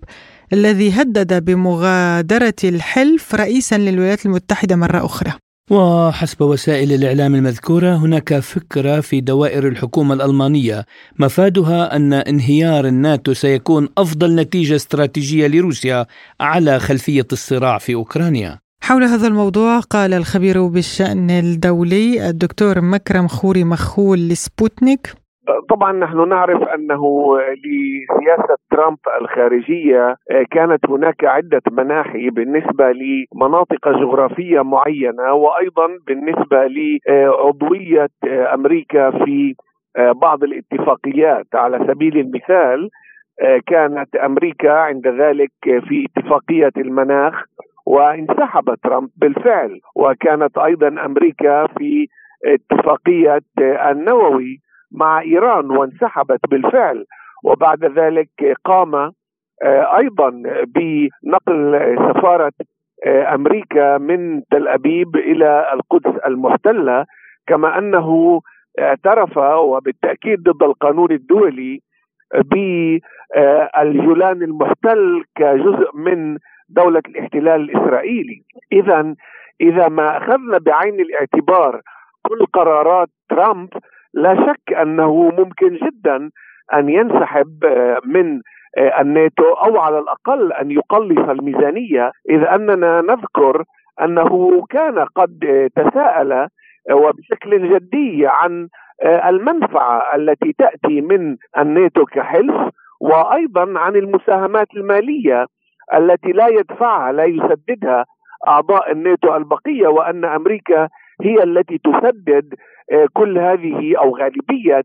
S3: الذي هدد بمغادرة الحلف رئيسا للولايات المتحدة مرة أخرى.
S2: وحسب وسائل الإعلام المذكورة هناك فكرة في دوائر الحكومة الألمانية. مفادها أن انهيار الناتو سيكون أفضل نتيجة استراتيجية لروسيا على خلفية الصراع في أوكرانيا.
S3: حول هذا الموضوع قال الخبير بالشأن الدولي الدكتور مكرم خوري مخول لسبوتنيك
S9: طبعا نحن نعرف أنه لسياسة ترامب الخارجية آه، كانت هناك عدة مناحي بالنسبة لمناطق جغرافية معينة وأيضا بالنسبة لعضوية آه، أمريكا في آه، بعض الاتفاقيات. على سبيل المثال كانت أمريكا عند ذلك في اتفاقية المناخ وانسحب ترامب بالفعل. وكانت أيضا أمريكا في اتفاقية النووي مع إيران وانسحبت بالفعل. وبعد ذلك قام آه، أيضا بنقل سفارة آه، أمريكا من تل أبيب إلى القدس المحتلة. كما أنه اعترف وبالتأكيد ضد القانون الدولي بالجولان المحتل كجزء من دولة الاحتلال الإسرائيلي. اذا إذا ما أخذنا بعين الاعتبار كل قرارات ترامب لا شك أنه ممكن جدا أن ينسحب آه، من آه، الناتو أو على الأقل أن يقلص الميزانية إذ أننا نذكر أنه كان قد آه، تساءل وبشكل جدي عن المنفعة التي تأتي من الناتو كحلف وأيضا عن المساهمات المالية التي لا يدفعها لا يسددها أعضاء الناتو البقية وأن أمريكا هي التي تسدد كل هذه أو غالبية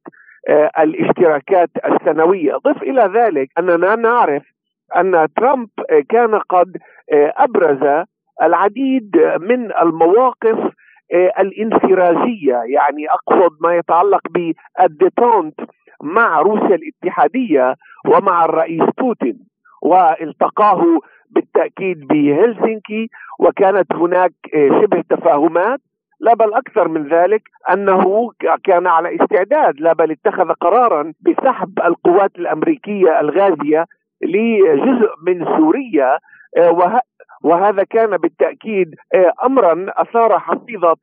S9: آه، الاشتراكات السنوية، ضف إلى ذلك أننا نعرف أن ترامب آه، كان قد أبرز العديد من المواقف الانفراجيه يعني أقصد ما يتعلق بالديتونت مع روسيا الاتحادية ومع الرئيس بوتين والتقاه بالتأكيد بهلسنكي وكانت هناك شبه تفاهمات لا بل أكثر من ذلك أنه كان على استعداد لا بل اتخذ قرارا بسحب القوات الأمريكية الغازية لجزء من سوريا آه، وهذا كان بالتأكيد آه، امرا أثار حفيظة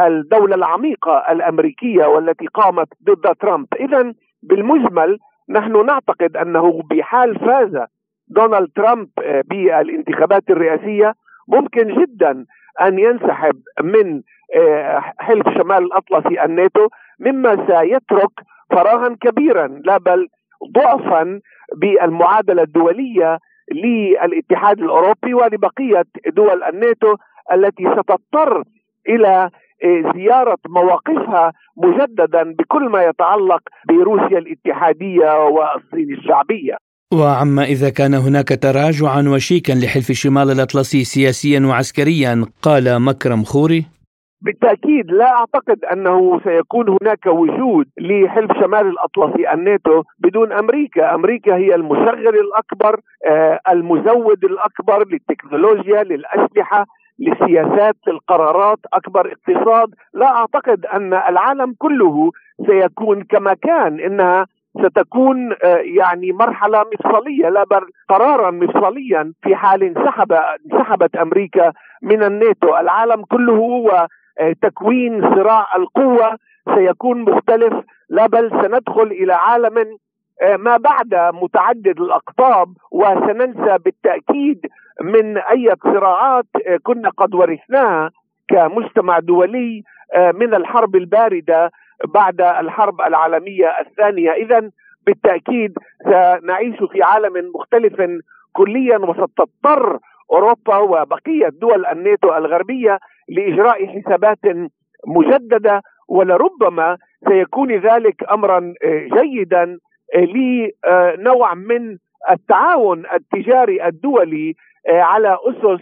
S9: الدولة العميقة الأمريكية والتي قامت ضد ترامب، اذا بالمجمل نحن نعتقد أنه بحال فاز دونالد ترامب آه، بالانتخابات الرئاسية ممكن جدا أن ينسحب من آه، حلف شمال الأطلسي الناتو مما سيترك فراغا كبيرا لا بل ضعفا بالمعادلة الدولية للاتحاد الأوروبي ولبقية دول الناتو التي ستضطر إلى آه، زيارة مواقفها مجددا بكل ما يتعلق بروسيا الاتحادية والصين الشعبية.
S2: وعما إذا كان هناك تراجعا وشيكا لحلف شمال الأطلسي سياسيا وعسكريا قال مكرم خوري.
S9: بالتأكيد لا أعتقد أنه سيكون هناك وجود لحلف شمال الأطلسي الناتو بدون أمريكا، أمريكا هي المشغل الأكبر، آه، المزود الأكبر للتكنولوجيا، للأسلحة، للسياسات للقرارات أكبر اقتصاد. لا أعتقد أن العالم كله سيكون كما كان إنها ستكون آه، يعني مرحلة مفصلية لا بل قرارا مفصليا في حال انسحب انسحبت أمريكا من الناتو. العالم كله هو آه، تكوين صراع القوة. سيكون مختلف لا بل سندخل إلى عالم آه، ما بعد متعدد الأقطاب. وسننسى بالتأكيد من أي صراعات كنا قد ورثناها كمجتمع دولي من الحرب الباردة. بعد الحرب العالمية الثانية. اذا بالتأكيد سنعيش في عالم مختلف كليا وستضطر أوروبا وبقية دول الناتو الغربية لإجراء حسابات مجددة ولربما سيكون ذلك امرا جيدا لنوع من التعاون التجاري الدولي على أسس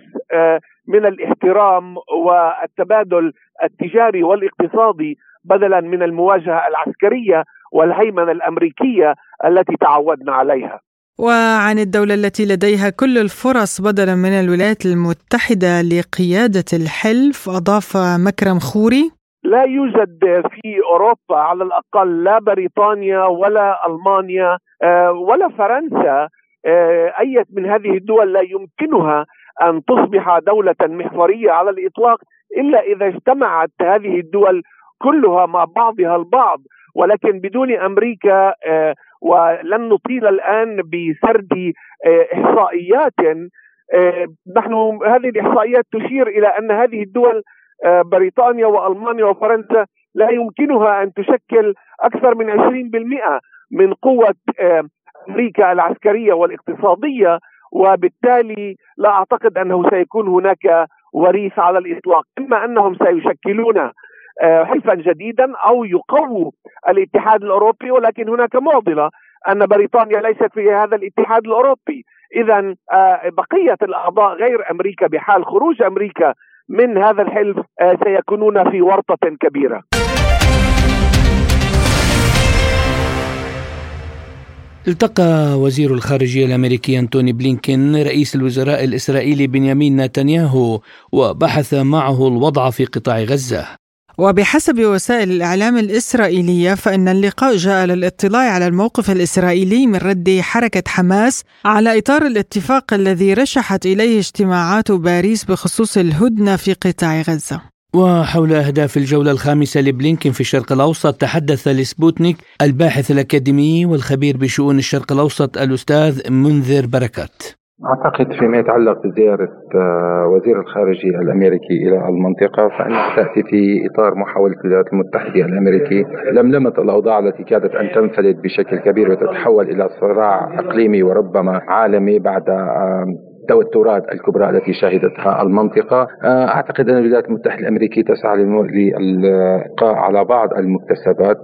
S9: من الاحترام والتبادل التجاري والاقتصادي بدلا من المواجهة العسكرية والهيمنة الأمريكية التي تعودنا عليها.
S3: وعن الدولة التي لديها كل الفرص بدلا من الولايات المتحدة لقيادة الحلف أضاف مكرم خوري
S9: لا يوجد في أوروبا على الأقل لا بريطانيا ولا ألمانيا آه، ولا فرنسا آه، أي من هذه الدول لا يمكنها أن تصبح دولة محورية على الإطلاق إلا إذا اجتمعت هذه الدول كلها مع بعضها البعض ولكن بدون أمريكا آه، ولن نطيل الآن بسرد آه، إحصائيات. آه، نحن هذه الإحصائيات تشير إلى أن هذه الدول بريطانيا وألمانيا وفرنسا لا يمكنها أن تشكل أكثر من 20% من قوة أمريكا العسكرية والاقتصادية وبالتالي لا أعتقد أنه سيكون هناك وريث على الإطلاق، إما أنهم سيشكلون حلفا جديدا أو يقووا الاتحاد الأوروبي ولكن هناك معضله أن بريطانيا ليست في هذا الاتحاد الأوروبي. اذا آه، بقية الأعضاء غير أمريكا بحال خروج أمريكا من هذا الحلف آه، سيكونون في ورطة كبيرة.
S2: التقى وزير الخارجية الأمريكي أنتوني بلينكين رئيس الوزراء الإسرائيلي بنيامين نتنياهو وبحث معه الوضع في قطاع غزة.
S3: وبحسب وسائل الإعلام الإسرائيلية فإن اللقاء جاء للاطلاع على الموقف الإسرائيلي من رد حركة حماس على إطار الاتفاق الذي رشحت إليه اجتماعات باريس بخصوص الهدنة في قطاع غزة.
S2: وحول أهداف الجولة الخامسة لبلينكين في الشرق الأوسط تحدث لسبوتنيك الباحث الأكاديمي والخبير بشؤون الشرق الأوسط الأستاذ منذر بركات.
S10: أعتقد فيما يتعلق بزيارة آه، وزير الخارجية الأمريكي إلى المنطقة فإنها تأتي في إطار محاولة الولايات المتحدة الأمريكية لملمة الأوضاع التي كادت أن تنفلت بشكل كبير وتتحول إلى صراع إقليمي وربما عالمي بعد التوترات الكبرى التي شهدتها المنطقة. آه، أعتقد أن الولايات المتحدة الأمريكية تسعى للقاء على بعض المكتسبات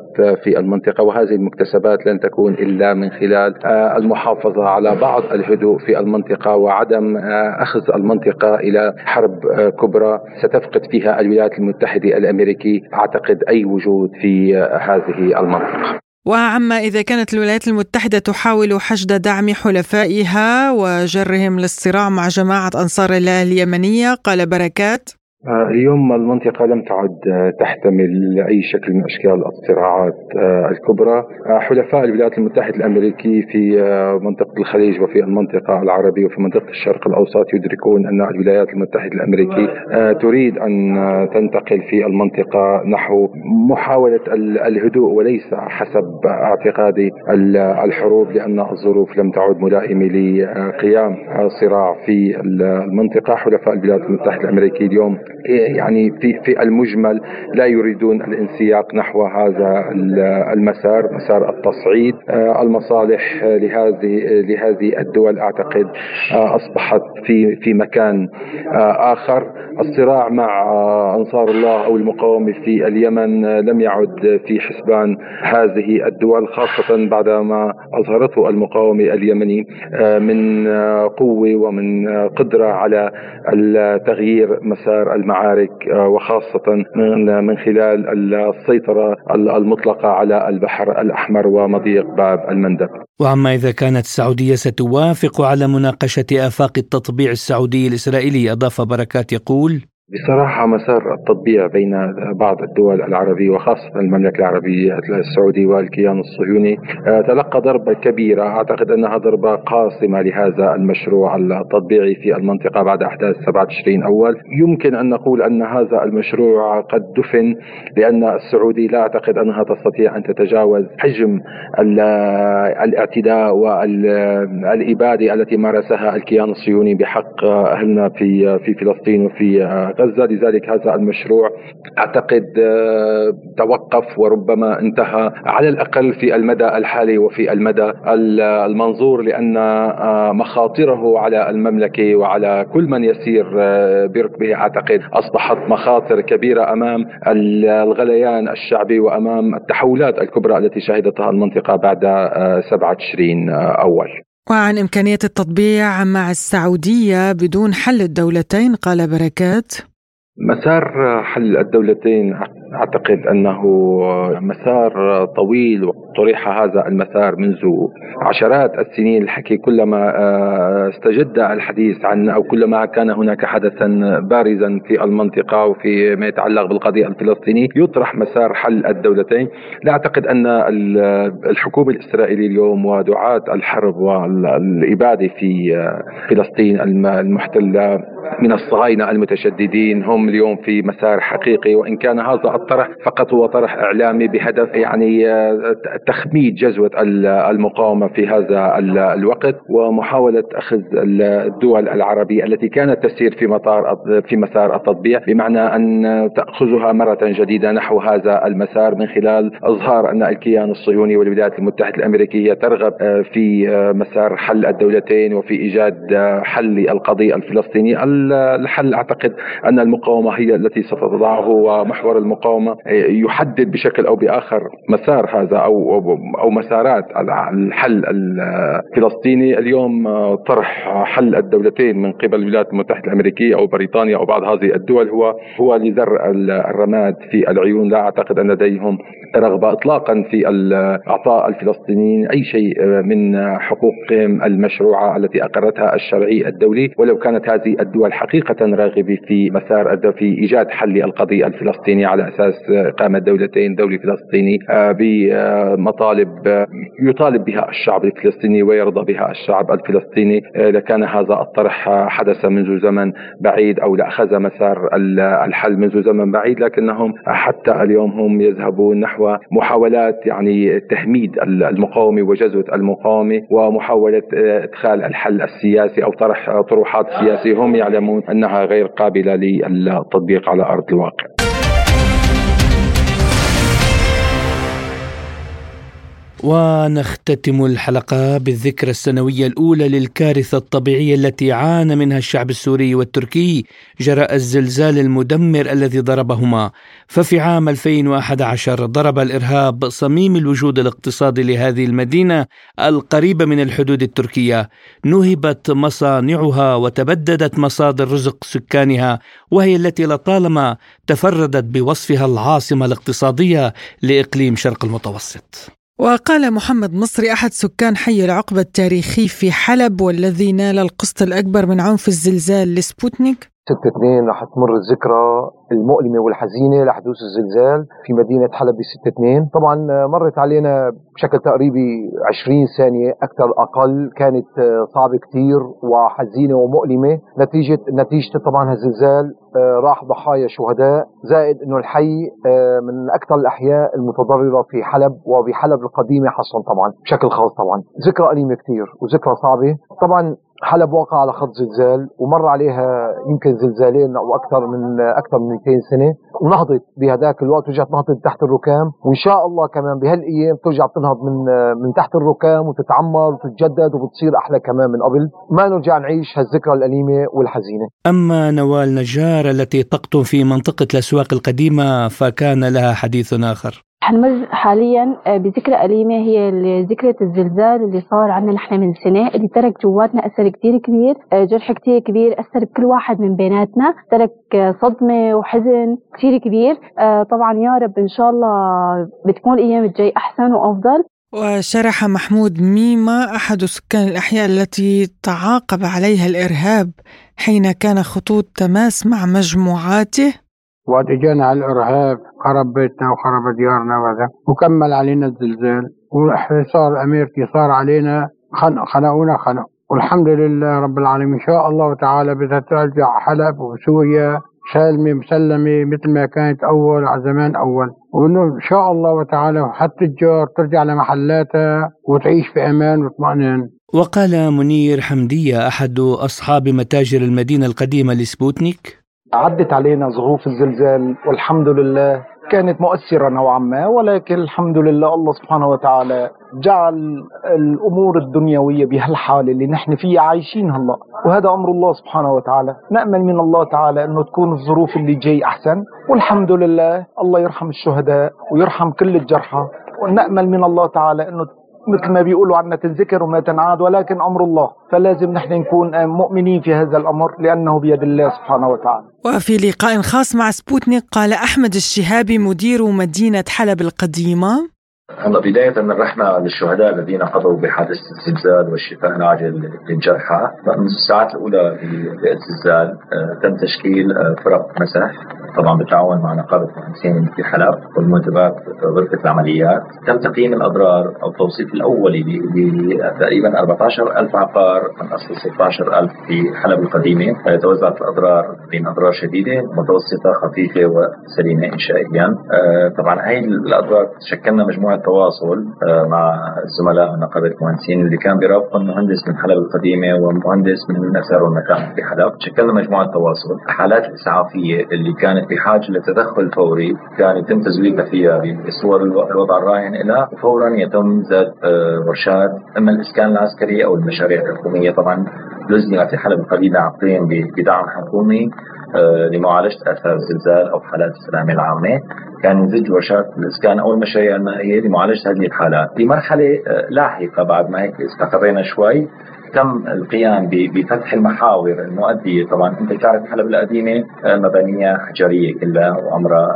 S10: في المنطقة وهذه المكتسبات لن تكون إلا من خلال آه، المحافظة على بعض الهدوء في المنطقة وعدم آه، أخذ المنطقة إلى حرب كبرى. ستفقد فيها الولايات المتحدة الأمريكية أعتقد أي وجود في هذه المنطقة.
S3: وعما إذا كانت الولايات المتحدة تحاول حشد دعم حلفائها وجرهم للصراع مع جماعة أنصار الله اليمنية قال بركات.
S10: اليوم المنطقة لم تعد آه، تحتمل أي شكل من أشكال الصراعات آه، الكبرى. حلفاء الولايات المتحدة الأمريكية في منطقة الخليج وفي المنطقة العربية وفي منطقة الشرق الأوسط يدركون أن الولايات المتحدة الأمريكية تريد أن تنتقل في المنطقة نحو محاولة الهدوء وليس حسب اعتقادي الحروب لأن الظروف لم تعد ملائمة لقيام صراع في المنطقة. حلفاء الولايات المتحدة الأمريكية اليوم يعني في في المجمل لا يريدون الانسياق نحو هذا المسار مسار التصعيد. آه، المصالح لهذه لهذه الدول أعتقد آه، أصبحت في في مكان آه، آخر. الصراع مع أنصار الله أو المقاومة في اليمن لم يعد في حسبان هذه الدول خاصة بعدما أظهرته المقاومة اليمني من قوة ومن قدرة على تغيير مسار المعركة. المعارك وخاصة من خلال السيطرة المطلقة على البحر الأحمر ومضيق باب المندب.
S2: وعما إذا كانت السعودية ستوافق على مناقشة آفاق التطبيع السعودي الإسرائيلي أضاف بركات يقول
S10: بصراحة مسار التطبيع بين بعض الدول العربية وخاصة المملكة العربية السعودية والكيان الصهيوني آه، تلقى ضربة كبيرة. أعتقد أنها ضربة قاصمة لهذا المشروع التطبيعي في المنطقة بعد أحداث 7 تشرين أول. يمكن أن نقول أن هذا المشروع قد دفن لأن السعودي لا أعتقد أنها تستطيع أن تتجاوز حجم الأعتداء والإبادة التي مارسها الكيان الصهيوني بحق أهلنا في في فلسطين وفي غزة لذلك هذا المشروع أعتقد آه، توقف وربما انتهى على الأقل في المدى الحالي وفي المدى المنظور لأن آه، مخاطره على المملكة وعلى كل من يسير آه، بركبه أعتقد أصبحت مخاطر كبيرة أمام الغليان الشعبي وأمام التحولات الكبرى التي شهدتها المنطقة بعد 7 تشرين أول.
S3: وعن إمكانية التطبيع مع السعودية بدون حل الدولتين قال بركات.
S10: مسار حل الدولتين أعتقد أنه مسار طويل وطرح هذا المسار منذ عشرات السنين الحكي كلما آه، استجد الحديث عن أو كلما كان هناك حدثا بارزا في المنطقة وفي ما يتعلق بالقضية الفلسطينية يطرح مسار حل الدولتين. لا أعتقد أن الحكومة الإسرائيلية اليوم ودعاة الحرب والإبادة في آه، فلسطين المحتلة من الصهاينة المتشددين هم اليوم في مسار حقيقي وإن كان هذا الطرح فقط هو طرح إعلامي بهدف يعني آه، تخميد جزوة المقاومة في هذا الوقت ومحاولة أخذ الدول العربية التي كانت تسير في مطار في مسار التطبيع بمعنى أن تأخذها مرة جديدة نحو هذا المسار من خلال إظهار أن الكيان الصهيوني والولايات المتحدة الأمريكية ترغب آه، في آه، مسار حل الدولتين وفي إيجاد حل القضية الفلسطينية الحل. أعتقد أن المقاومة هي التي ستضعه ومحور المقاومة يحدد بشكل أو بآخر مسار هذا أو أو مسارات الحل الفلسطيني. اليوم طرح حل الدولتين من قبل الولايات المتحدة الأمريكية أو بريطانيا أو بعض هذه الدول هو هو لزر الرماد في العيون. لا أعتقد أن لديهم رغبة اطلاقا في اعطاء الفلسطينيين أي شيء من حقوقهم المشروعة التي أقرتها الشرعي الدولي. ولو كانت هذه الدول حقيقه راغبه في مسار في إيجاد حل القضية الفلسطينية على أساس إقامة دولتين دولة فلسطيني آه، بمطالب آه، يطالب بها الشعب الفلسطيني ويرضى بها الشعب الفلسطيني. آه، لكان هذا الطرح حدث منذ زمن بعيد أو لاخذ مسار الحل منذ زمن بعيد لكنهم حتى اليوم هم يذهبون نحو محاولات يعني تهميد المقاومة وجزوه المقاومة ومحاولة إدخال الحل السياسي أو طرح طروحات سياسية. هم يعلمون أنها غير قابلة للتطبيق على أرض الواقع.
S2: ونختتم الحلقة بالذكرى السنوية الأولى للكارثة الطبيعية التي عانى منها الشعب السوري والتركي جراء الزلزال المدمر الذي ضربهما. ففي عام 2011 ضرب الإرهاب صميم الوجود الاقتصادي لهذه المدينة القريبة من الحدود التركية. نهبت مصانعها وتبددت مصادر رزق سكانها وهي التي لطالما تفردت بوصفها العاصمة الاقتصادية لإقليم شرق المتوسط.
S3: وقال محمد مصري أحد سكان حي العقبة التاريخي في حلب والذي نال القسط الأكبر من عنف الزلزال لسبوتنيك.
S11: 6 2 رح تمر الذكرى المؤلمة والحزينة لحدوث الزلزال في مدينة حلب ب 6 2 طبعا مرت علينا بشكل تقريبي 20 ثانية أكثر أقل. كانت صعبة كثير وحزينة ومؤلمة. نتيجة نتيجة طبعا هالزلزال راح ضحايا شهداء. زائد إنه الحي من أكثر الأحياء المتضررة في حلب وبحلب القديمة حصلا طبعا بشكل خاص طبعا. ذكرى أليمة كثير وذكرى صعبة. طبعا حلب واقع على خط زلزال ومر عليها يمكن زلزالين أو أكثر من أكثر من 200 سنة ونهضت بهذاك الوقت رجعت نهضت تحت الركام وإن شاء الله كمان بهالأيام ترجع تنهض من من تحت الركام وتتعمر وتتجدد وبتصير أحلى كمان من قبل. ما نرجع نعيش هالذكرى الأليمة والحزينة.
S2: أما نوال نجار التي تقطن في منطقة الأسواق القديمة فكان لها حديث آخر.
S12: حنمر حاليا آه، بذكرى أليمة هي ذكرى الزلزال اللي صار عندنا نحن من سنة اللي ترك جواتنا أثر كتير كبير آه، جرح كتير كبير أثر بكل واحد من بيناتنا ترك آه، صدمة وحزن كتير كبير. طبعا يا رب إن شاء الله بتكون الأيام الجاي أحسن وأفضل.
S3: وشرح محمود ميما أحد سكان الأحياء التي تعاقب عليها الإرهاب حين كان خطوط تماس مع مجموعاته.
S13: وقت أجانا على الإرهاب. خرب بيتنا وخرب ديارنا وهذا. وكمل علينا الزلزال. والحصار الامريكي صار علينا. خنق خنقونا خنق. والحمد لله رب العالمين. إن شاء الله تعالى بدها ترجع حلب وسوريا سالمة مسلمة مثل ما كانت أول على زمان أول. وإنه إن شاء الله تعالى حتى التجار ترجع لمحلاتها وتعيش في أمان واطمئنان
S2: وقال منير حمدية أحد أصحاب متاجر المدينة القديمة لسبوتنيك
S14: عدت علينا ظروف الزلزال والحمد لله كانت مؤثرة نوعا ما ولكن الحمد لله الله سبحانه وتعالى جعل الأمور الدنيوية بهالحالة اللي نحن فيها عايشين هلأ. وهذا أمر الله سبحانه وتعالى. نأمل من الله تعالى أنه تكون الظروف اللي جاي أحسن. والحمد لله الله يرحم الشهداء ويرحم كل الجرحى. ونأمل من الله تعالى أنه مثل ما بيقولوا عنا تنذكر وما تنعاد ولكن أمر الله فلازم نحن نكون مؤمنين في هذا الأمر لأنه بيد الله سبحانه وتعالى.
S3: وفي لقاء خاص مع سبوتنيك قال أحمد الشهابي مدير مدينة حلب القديمة
S15: هلا بداية رحنا للشهداء الذين قضوا بحادث الزلزال والشفاء العاجل للجرحى من الساعات الأولى للزلزال آه، تم تشكيل آه، فرق مسح. طبعا بالتعاون مع نقابة المهندسين في حلب والمنتبات غرفة العمليات. تم تقييم الأضرار أو التوصيف الأولي لتقريبا 14 ألف عقار من أصل 16 ألف في حلب القديمة. توزعت الأضرار بين أضرار شديدة متوسطة خفيفة وسليمة إنشائيا. آه، طبعا هاي الأضرار شكلنا مجموعة تواصل آه، مع زملاء نقابة المهندسين اللي كان بيرافقهم مهندس من حلب القديمة ومهندس من الأثار والمتاحف في حلب. شكلنا مجموعة تواصل. الحالات الإسعافية اللي كانت بحاجة لتدخل فوري كان يتم تزويدها فيها بصور الوضع الراهن لها وفورا يتم زاد آه، ورشات أما الإسكان العسكري أو المشاريع الحكومية طبعا لزمت حلب القليله عقدين بدعم حكومي. آه، لمعالجة آثار الزلزال أو حالات السلامه العامة. كان يزج ورشات الاسكان أو المشاريع المائية لمعالجة هذه الحالات. في مرحله آه، لاحقة بعد ما هيك استقرينا شوي تم القيام بفتح المحاور المؤدية. طبعا أنت تعرف حلب القديمة آه، مبانيها حجرية كلها وعمرها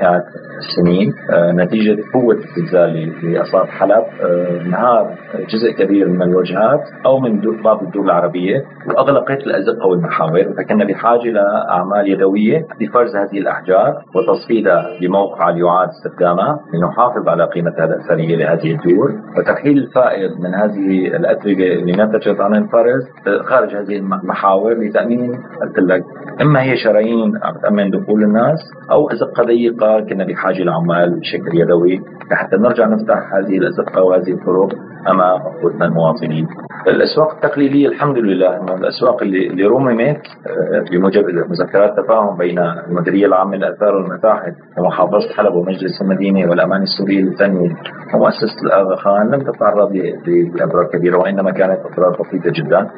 S15: مئات السنين آه، نتيجة قوة الزلزال اللي أصاب حلب. آه، انهار جزء كبير من الوجهات أو من بعض الدول العربية وأغلقت الأزقة والمحاور. فكنا بحاجة لأعمال يدوية لفرز هذه الأحجار وتصفيدها لموقع يعاد استخدامها لنحافظ على قيمتها الأثرية لهذه الدور وترحيل الفائض من هذه الأتربة اللي نتجت عن الفرز خارج هذه المحاور لتأمين قلت لك إما هي شرايين عم تأمن دخول الناس أو أزقة ضيقة كنا بحاجة لعمال بشكل يدوي. لحتى نرجع نفتح هذه الأزقة وهذه الطرق امام أخوتنا المواطنين. الأسواق التقليدية الحمد لله انه الأسواق اللي اللي رممت آه، بموجب مذكرات تفاهم بين المديرية العامة للأثار والمتاحف ومحافظه حلب ومجلس المدينة والأمان السوري للتنميه ومؤسسة الاغا خان لم تتعرض لاضرار كبيرة وإنما كانت اضرار بسيطة جدا.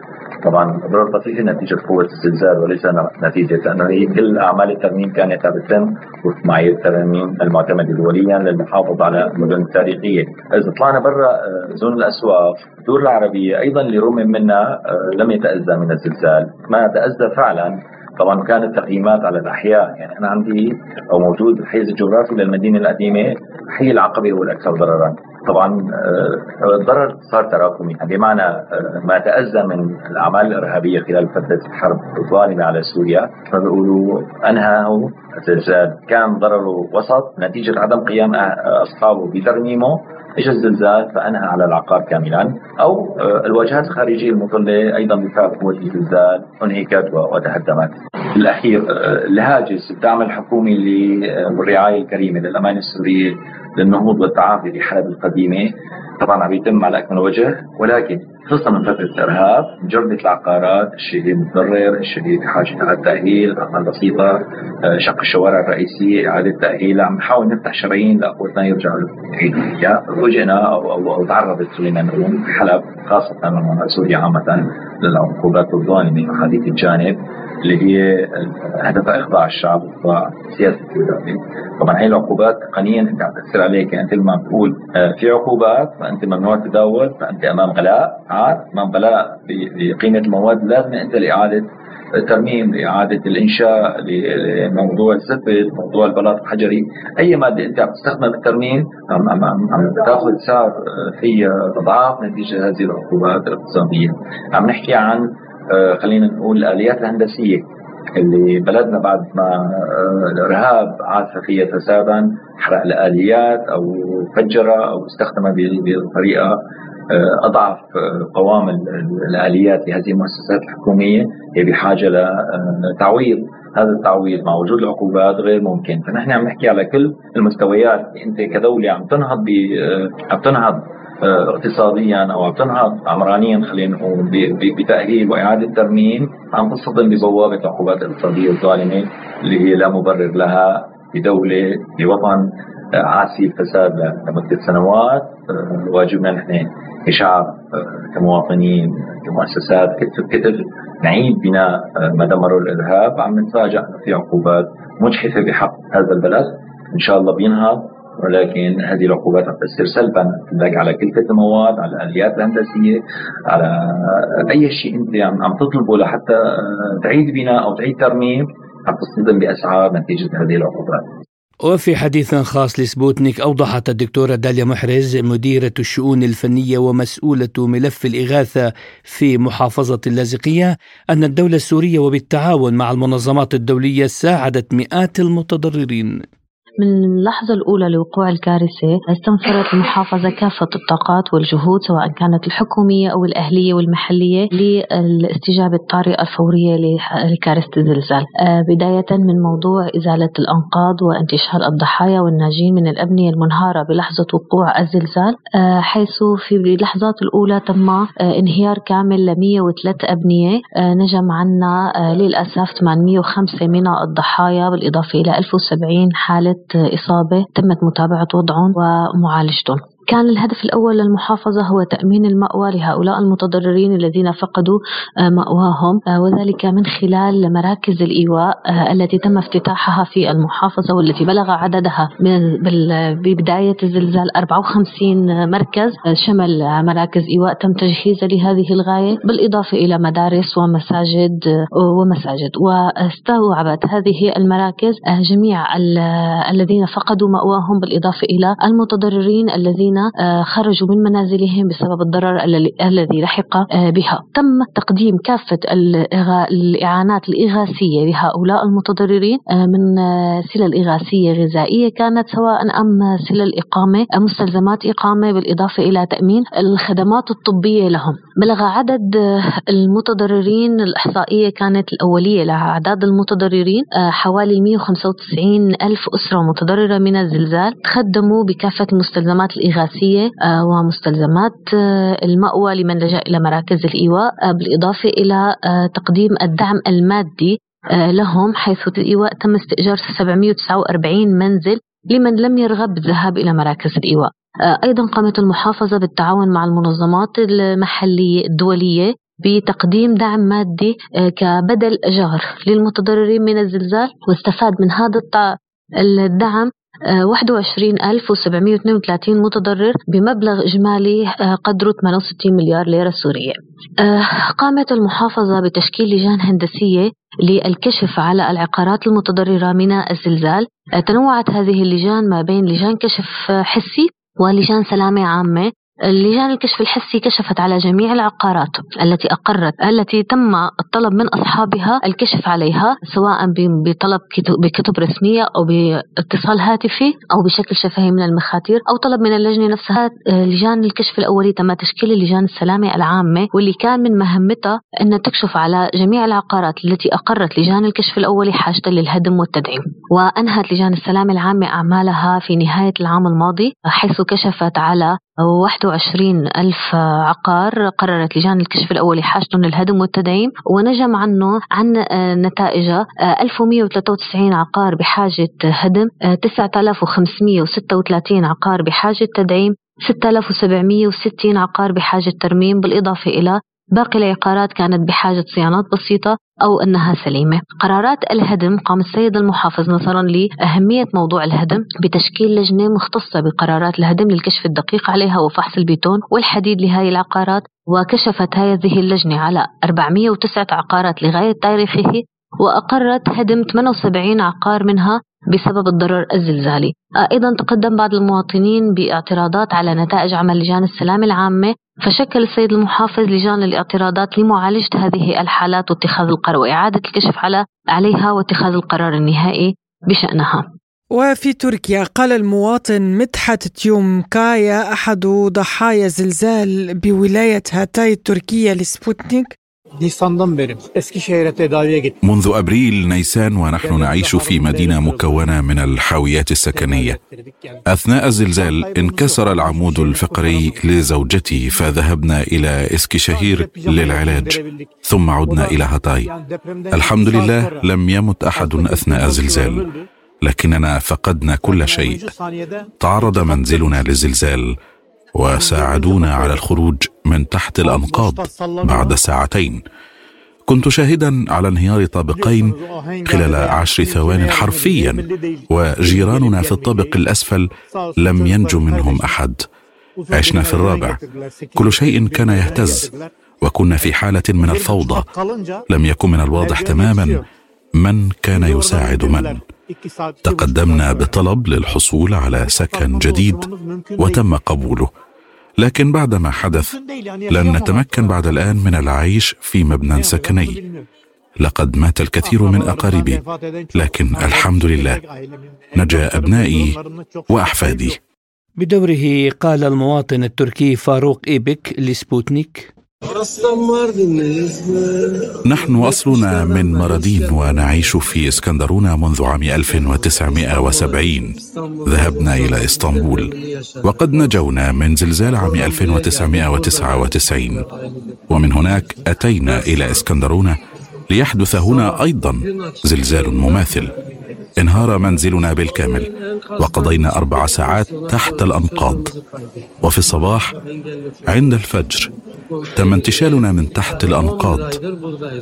S15: طبعا اضرار بسيطة نتيجة قوة الزلزال وليس نتيجة لأنه هي كل أعمال الترميم كانت بتتم وفق معايير الترميم المعتمدة دوليا للمحافظة على المدن التاريخية. إذا طلعنا برا آه، زون الأسواق الدول العربية أيضا اللي رمم منها آه، لم يتأذى من الزلزال، ما تأذى فعلا طبعا كانت تقييمات على الأحياء. يعني أنا عندي أو موجود الحيز الجغرافي للمدينه القديمة حي العقبه هو الأكثر ضررا. طبعا آه، الضرر صار تراكمي. يعني بمعنى آه، ما تأذى من الأعمال الإرهابية خلال فترة الحرب الظالمه على سوريا فبيقولوا أنهاه الزلزال. كان ضرره وسط نتيجة عدم قيام أصحابه بترميمه. اجى الزلزال؟ فأنهى على العقار كاملا. أو آه، الواجهات الخارجية المطلة أيضا بفعل قوه الزلزال انهكت وتهدمت. الأخير آه، الهاجس الدعم الحكومي والرعاية الكريمة للامان السورية للنهوض والتعافي في حلب القديمة. طبعا عم يتم على أكمل وجه ولكن خصوصا من فترة الإرهاب جرده العقارات الشيء متضرر الشيء بحاجه إلى تاهيل أعمال بسيطة آه، شق الشوارع الرئيسية إعادة تأهيل عم نحاول نفتح شرايين لاخوتنا يرجعوا فيها فوجئنا أو أو, تعرضت خلينا نقول حلب خاصة سوريا عامة للعقوبات الظالمه من حديث الجانب. اللي هي هدفها إخضاع الشعب وإخضاع سياسة الدولة. طبعا هي العقوبات تقنيا أنت عم تاثر عليك يعني أنت لما بتقول آه، في عقوبات فأنت ممنوع تداول فأنت أمام غلاء عاد أمام غلاء بقيمة المواد لازم أنت لإعادة ترميم لإعادة الإنشاء لموضوع الزفت موضوع البلاط الحجري. أي مادة أنت عم تستخدم الترميم عم, عم, عم تاخذ سعر في أضعاف نتيجة هذه العقوبات الاقتصادية. عم نحكي عن خلينا نقول الآليات الهندسية اللي بلدنا بعد ما آه، الارهاب عاث فيها فسادا حرق الآليات أو فجرها أو استخدمها بطريقه آه، أضعف آه، قوام الآليات لهذه المؤسسات الحكومية هي بحاجة لتعويض هذا التعويض مع وجود العقوبات غير ممكن. فنحن عم نحكي على كل المستويات. أنت كدولة عم تنهض عم تنهض اقتصاديا أو عم تنهض عمرانيا خلينا نقول بتأهيل وإعادة ترميم عم تصطدم ببوابة العقوبات الاقتصاديه الظالمة اللي هي لا مبرر لها بدولة بوطن عاسي الفساد لمدة سنوات. واجبنا نحن كشعب كمواطنين كمؤسسات كتف نعيد بناء ما دمره الإرهاب. عم نتفاجئ في عقوبات مجحفة بحق هذا البلد. إن شاء الله بينهض. ولكن هذه العقوبات عم تأثر سلبا. على كلفة المواد على الآليات الهندسية على أي شيء أنت عم تطلبه لحتى تعيد بناء أو تعيد ترميم عم تصطدم بأسعار نتيجة هذه العقوبات.
S2: وفي حديث خاص لسبوتنيك أوضحت الدكتورة داليا محرز مديرة الشؤون الفنية ومسؤولة ملف الإغاثة في محافظة اللاذقية أن الدولة السورية وبالتعاون مع المنظمات الدولية ساعدت مئات المتضررين.
S12: من اللحظة الأولى لوقوع الكارثة استنفرت المحافظة كافة الطاقات والجهود سواء كانت الحكومية أو الأهلية والمحلية للاستجابة الطارئة الفورية لكارثة الزلزال. آه، بداية من موضوع إزالة الأنقاض وانتشال الضحايا والناجين من الأبنية المنهارة بلحظة وقوع الزلزال. آه، حيث في اللحظات الأولى تم آه، انهيار كامل ل 103 أبنية. نجم عنا للأسف 805 من الضحايا بالإضافة إلى 1070 حالة إصابة تمت متابعة وضعهم ومعالجتهم. كان الهدف الأول للمحافظة هو تأمين المأوى لهؤلاء المتضررين الذين فقدوا آه، مأواهم آه، وذلك من خلال مراكز الإيواء آه، التي تم افتتاحها في المحافظة والتي بلغ عددها ببداية الزلزال 54 مركز شمل مراكز إيواء تم تجهيزها لهذه الغاية بالإضافة إلى مدارس ومساجد ومساجد. واستوعبت هذه المراكز جميع الذين فقدوا مأواهم بالإضافة إلى المتضررين الذين آه، خرجوا من منازلهم بسبب الضرر الذي لحق آه، بها. تم تقديم كافة الإعانات الإغاثية لهؤلاء المتضررين آه، من سلل إغاثية غذائية كانت سواء أم سلل إقامة مستلزمات إقامة بالإضافة إلى تأمين الخدمات الطبية لهم. بلغ عدد المتضررين الإحصائية كانت الأولية لأعداد المتضررين حوالي 195 ألف أسرة متضررة من الزلزال تخدموا بكافة المستلزمات الإغاثية. الإغاثية آه، ومستلزمات آه، المأوى لمن لجأ إلى مراكز الإيواء آه، بالإضافة إلى تقديم الدعم المادي لهم حيث الإيواء تم استئجار 749 منزل لمن لم يرغب بالذهاب إلى مراكز الإيواء. أيضا قامت المحافظة بالتعاون مع المنظمات المحلية الدولية بتقديم دعم مادي كبدل جار للمتضررين من الزلزال واستفاد من هذا الدعم 21732 متضرر بمبلغ إجمالي آه، قدره 68 مليار ليرة سورية. آه، قامت المحافظة بتشكيل لجان هندسية للكشف على العقارات المتضررة من الزلزال. آه، تنوعت هذه اللجان ما بين لجان كشف حسي ولجان سلامة عامة. لجان الكشف الحسي كشفت على جميع العقارات التي أقرت التي تم الطلب من أصحابها الكشف عليها سواء بطلب بكتب رسمية أو باتصال هاتفي أو بشكل شفهي من المخاتير أو طلب من اللجنة نفسها. لجان الكشف الأولي تم تشكيل لجان السلامة العامة واللي كان من مهمتها أن تكشف على جميع العقارات التي أقرت لجان الكشف الأولي حاجة للهدم والتدعيم. وأنهت لجان السلامة العامة أعمالها في نهاية العام الماضي حيث كشفت على 21 ألف عقار قررت لجان الكشف الأولي حاجتهم للهدم والتدعيم ونجم عنه عن آه، نتائج 1193 آه، عقار بحاجة هدم 9536 آه، عقار بحاجة تدعيم 6760 عقار بحاجة ترميم بالإضافة إلى باقي العقارات كانت بحاجة صيانات بسيطة أو أنها سليمة. قرارات الهدم قام السيد المحافظ نظرا لأهمية موضوع الهدم بتشكيل لجنة مختصة بقرارات الهدم للكشف الدقيق عليها وفحص البيتون والحديد لهذه العقارات وكشفت هذه اللجنة على 409 عقارات لغاية تاريخه وأقرت هدم 78 عقار منها بسبب الضرر الزلزالي. أيضا تقدم بعض المواطنين باعتراضات على نتائج عمل لجان السلامة العامة فشكل السيد المحافظ لجان الاعتراضات لمعالجة هذه الحالات واتخاذ القرار وإعادة الكشف على عليها واتخاذ القرار النهائي بشأنها.
S3: وفي تركيا قال المواطن مدحت تيومكايا أحد ضحايا زلزال بولاية هاتاي التركية لسبوتنيك
S16: Nisan'dan beri Eskişehir'e.
S17: منذ أبريل نيسان ونحن نعيش في مدينة مكونة من الحاويات السكنية. أثناء الزلزال انكسر العمود الفقري لزوجتي فذهبنا إلى إسكشهير للعلاج ثم عدنا إلى هاتاي. الحمد لله لم يمت أحد أثناء الزلزال لكننا فقدنا كل شيء. تعرض منزلنا للزلزال وساعدونا على الخروج من تحت الأنقاض بعد ساعتين. كنت شاهدا على انهيار طابقين خلال عشر ثوان حرفيا وجيراننا في الطابق الأسفل لم ينجو منهم أحد. عشنا في الرابع. كل شيء كان يهتز وكنا في حالة من الفوضى. لم يكن من الواضح تماما من كان يساعد من. تقدمنا بطلب للحصول على سكن جديد وتم قبوله. لكن بعد ما حدث لن نتمكن بعد الآن من العيش في مبنى سكني. لقد مات الكثير من أقاربي لكن الحمد لله. نجا أبنائي وأحفادي.
S2: بدوره قال المواطن التركي فاروق إيبك لسبوتنيك
S17: نحن أصلنا من مردين ونعيش في اسكندرونة منذ عام 1970 ذهبنا إلى إسطنبول وقد نجونا من زلزال عام 1999 ومن هناك أتينا إلى اسكندرونة ليحدث هنا أيضا زلزال مماثل. انهار منزلنا بالكامل وقضينا أربع ساعات تحت الأنقاض. وفي الصباح عند الفجر تم انتشالنا من تحت الأنقاض.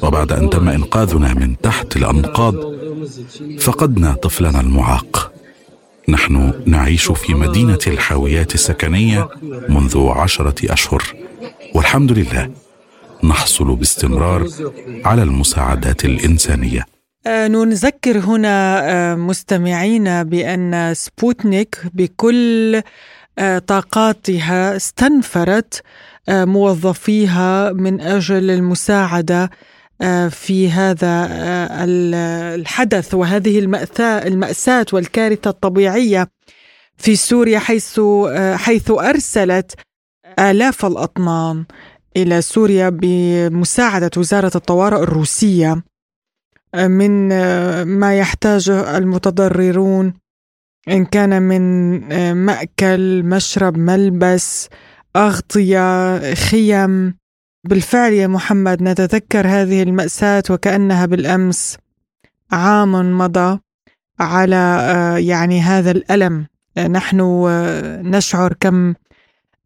S17: وبعد أن تم إنقاذنا من تحت الأنقاض فقدنا طفلنا المعاق. نحن نعيش في مدينة الحاويات السكنية منذ عشرة أشهر. والحمد لله نحصل باستمرار على المساعدات الإنسانية.
S3: آه، نذكر هنا آه، مستمعينا بأن سبوتنيك بكل آه، طاقاتها استنفرت موظفيها من أجل المساعدة في هذا الحدث وهذه المأساة المأساة والكارثة الطبيعية في سوريا حيث حيث أرسلت آلاف الأطنان إلى سوريا بمساعدة وزارة الطوارئ الروسية من ما يحتاجه المتضررون إن كان من مأكل مشرب ملبس أغطية خيم. بالفعل يا محمد نتذكر هذه المأساة وكأنها بالأمس عام مضى على يعني هذا الألم. نحن نشعر كم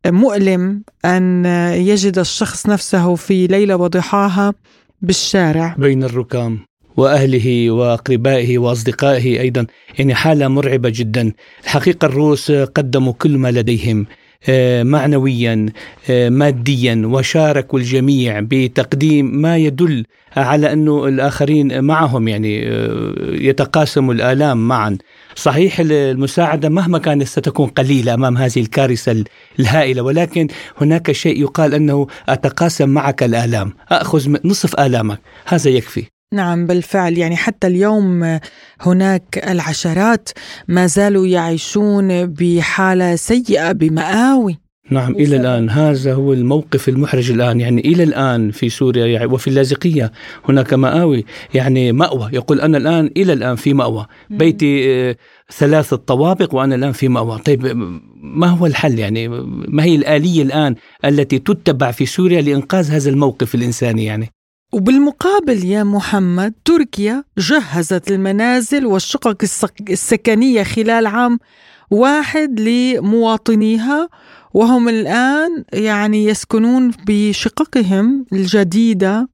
S3: مؤلم أن يجد الشخص نفسه في ليلة وضحاها بالشارع.
S2: بين الركام وأهله وأقربائه وأصدقائه أيضا يعني حالة مرعبة جدا. الحقيقة الروس قدموا كل ما لديهم. آه، معنويا آه، ماديا وشاركوا الجميع بتقديم ما يدل على أنه الآخرين معهم يعني آه، يتقاسموا الآلام معا. صحيح المساعدة مهما كانت ستكون قليلة أمام هذه الكارثة الهائلة ولكن هناك شيء يقال أنه أتقاسم معك الآلام أخذ نصف آلامك هذا يكفي.
S3: نعم بالفعل. يعني حتى اليوم هناك العشرات ما زالوا يعيشون بحالة سيئة بمآوي.
S2: نعم إلى الآن. هذا هو الموقف المحرج الآن. يعني إلى الآن في سوريا يعني وفي اللاذقية هناك مآوي يعني مأوى. يقول أنا الآن إلى الآن في مأوى. بيتي آه، ثلاثة طوابق وأنا الآن في مأوى. طيب ما هو الحل؟ يعني ما هي الآلية الآن التي تتبع في سوريا لإنقاذ هذا الموقف الإنساني يعني؟
S3: وبالمقابل يا محمد تركيا جهزت المنازل والشقق السكنية خلال عام واحد لمواطنيها وهم الآن يعني يسكنون بشققهم الجديدة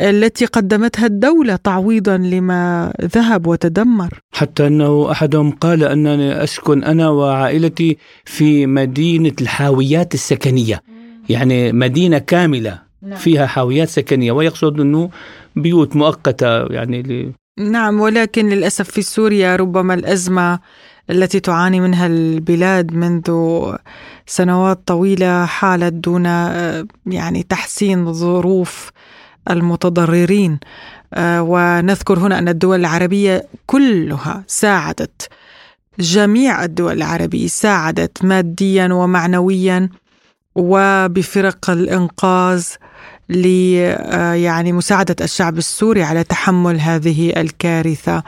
S3: التي قدمتها الدولة تعويضا لما ذهب وتدمر.
S2: حتى أنه أحدهم قال أنني أسكن أنا وعائلتي في مدينة الحاويات السكنية يعني مدينة كاملة. نعم. فيها حاويات سكنية ويقصد أنه بيوت مؤقتة يعني ل...
S3: نعم ولكن للأسف في سوريا ربما الأزمة التي تعاني منها البلاد منذ سنوات طويلة حالت دون يعني تحسين ظروف المتضررين آه، ونذكر هنا أن الدول العربية كلها ساعدت جميع الدول العربية ساعدت ماديا ومعنويا وبفرق الإنقاذ ل آه، يعني مساعدة الشعب السوري على تحمل هذه الكارثة.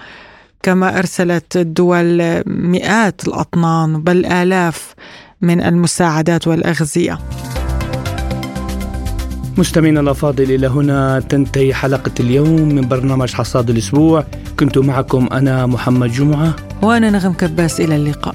S3: كما أرسلت الدول مئات الأطنان بل آلاف من المساعدات والأغذية.
S2: مستمعينا الأفاضل إلى هنا تنتهي حلقة اليوم من برنامج حصاد الأسبوع. كنت معكم أنا محمد جمعة.
S3: وأنا نغم كباس إلى اللقاء.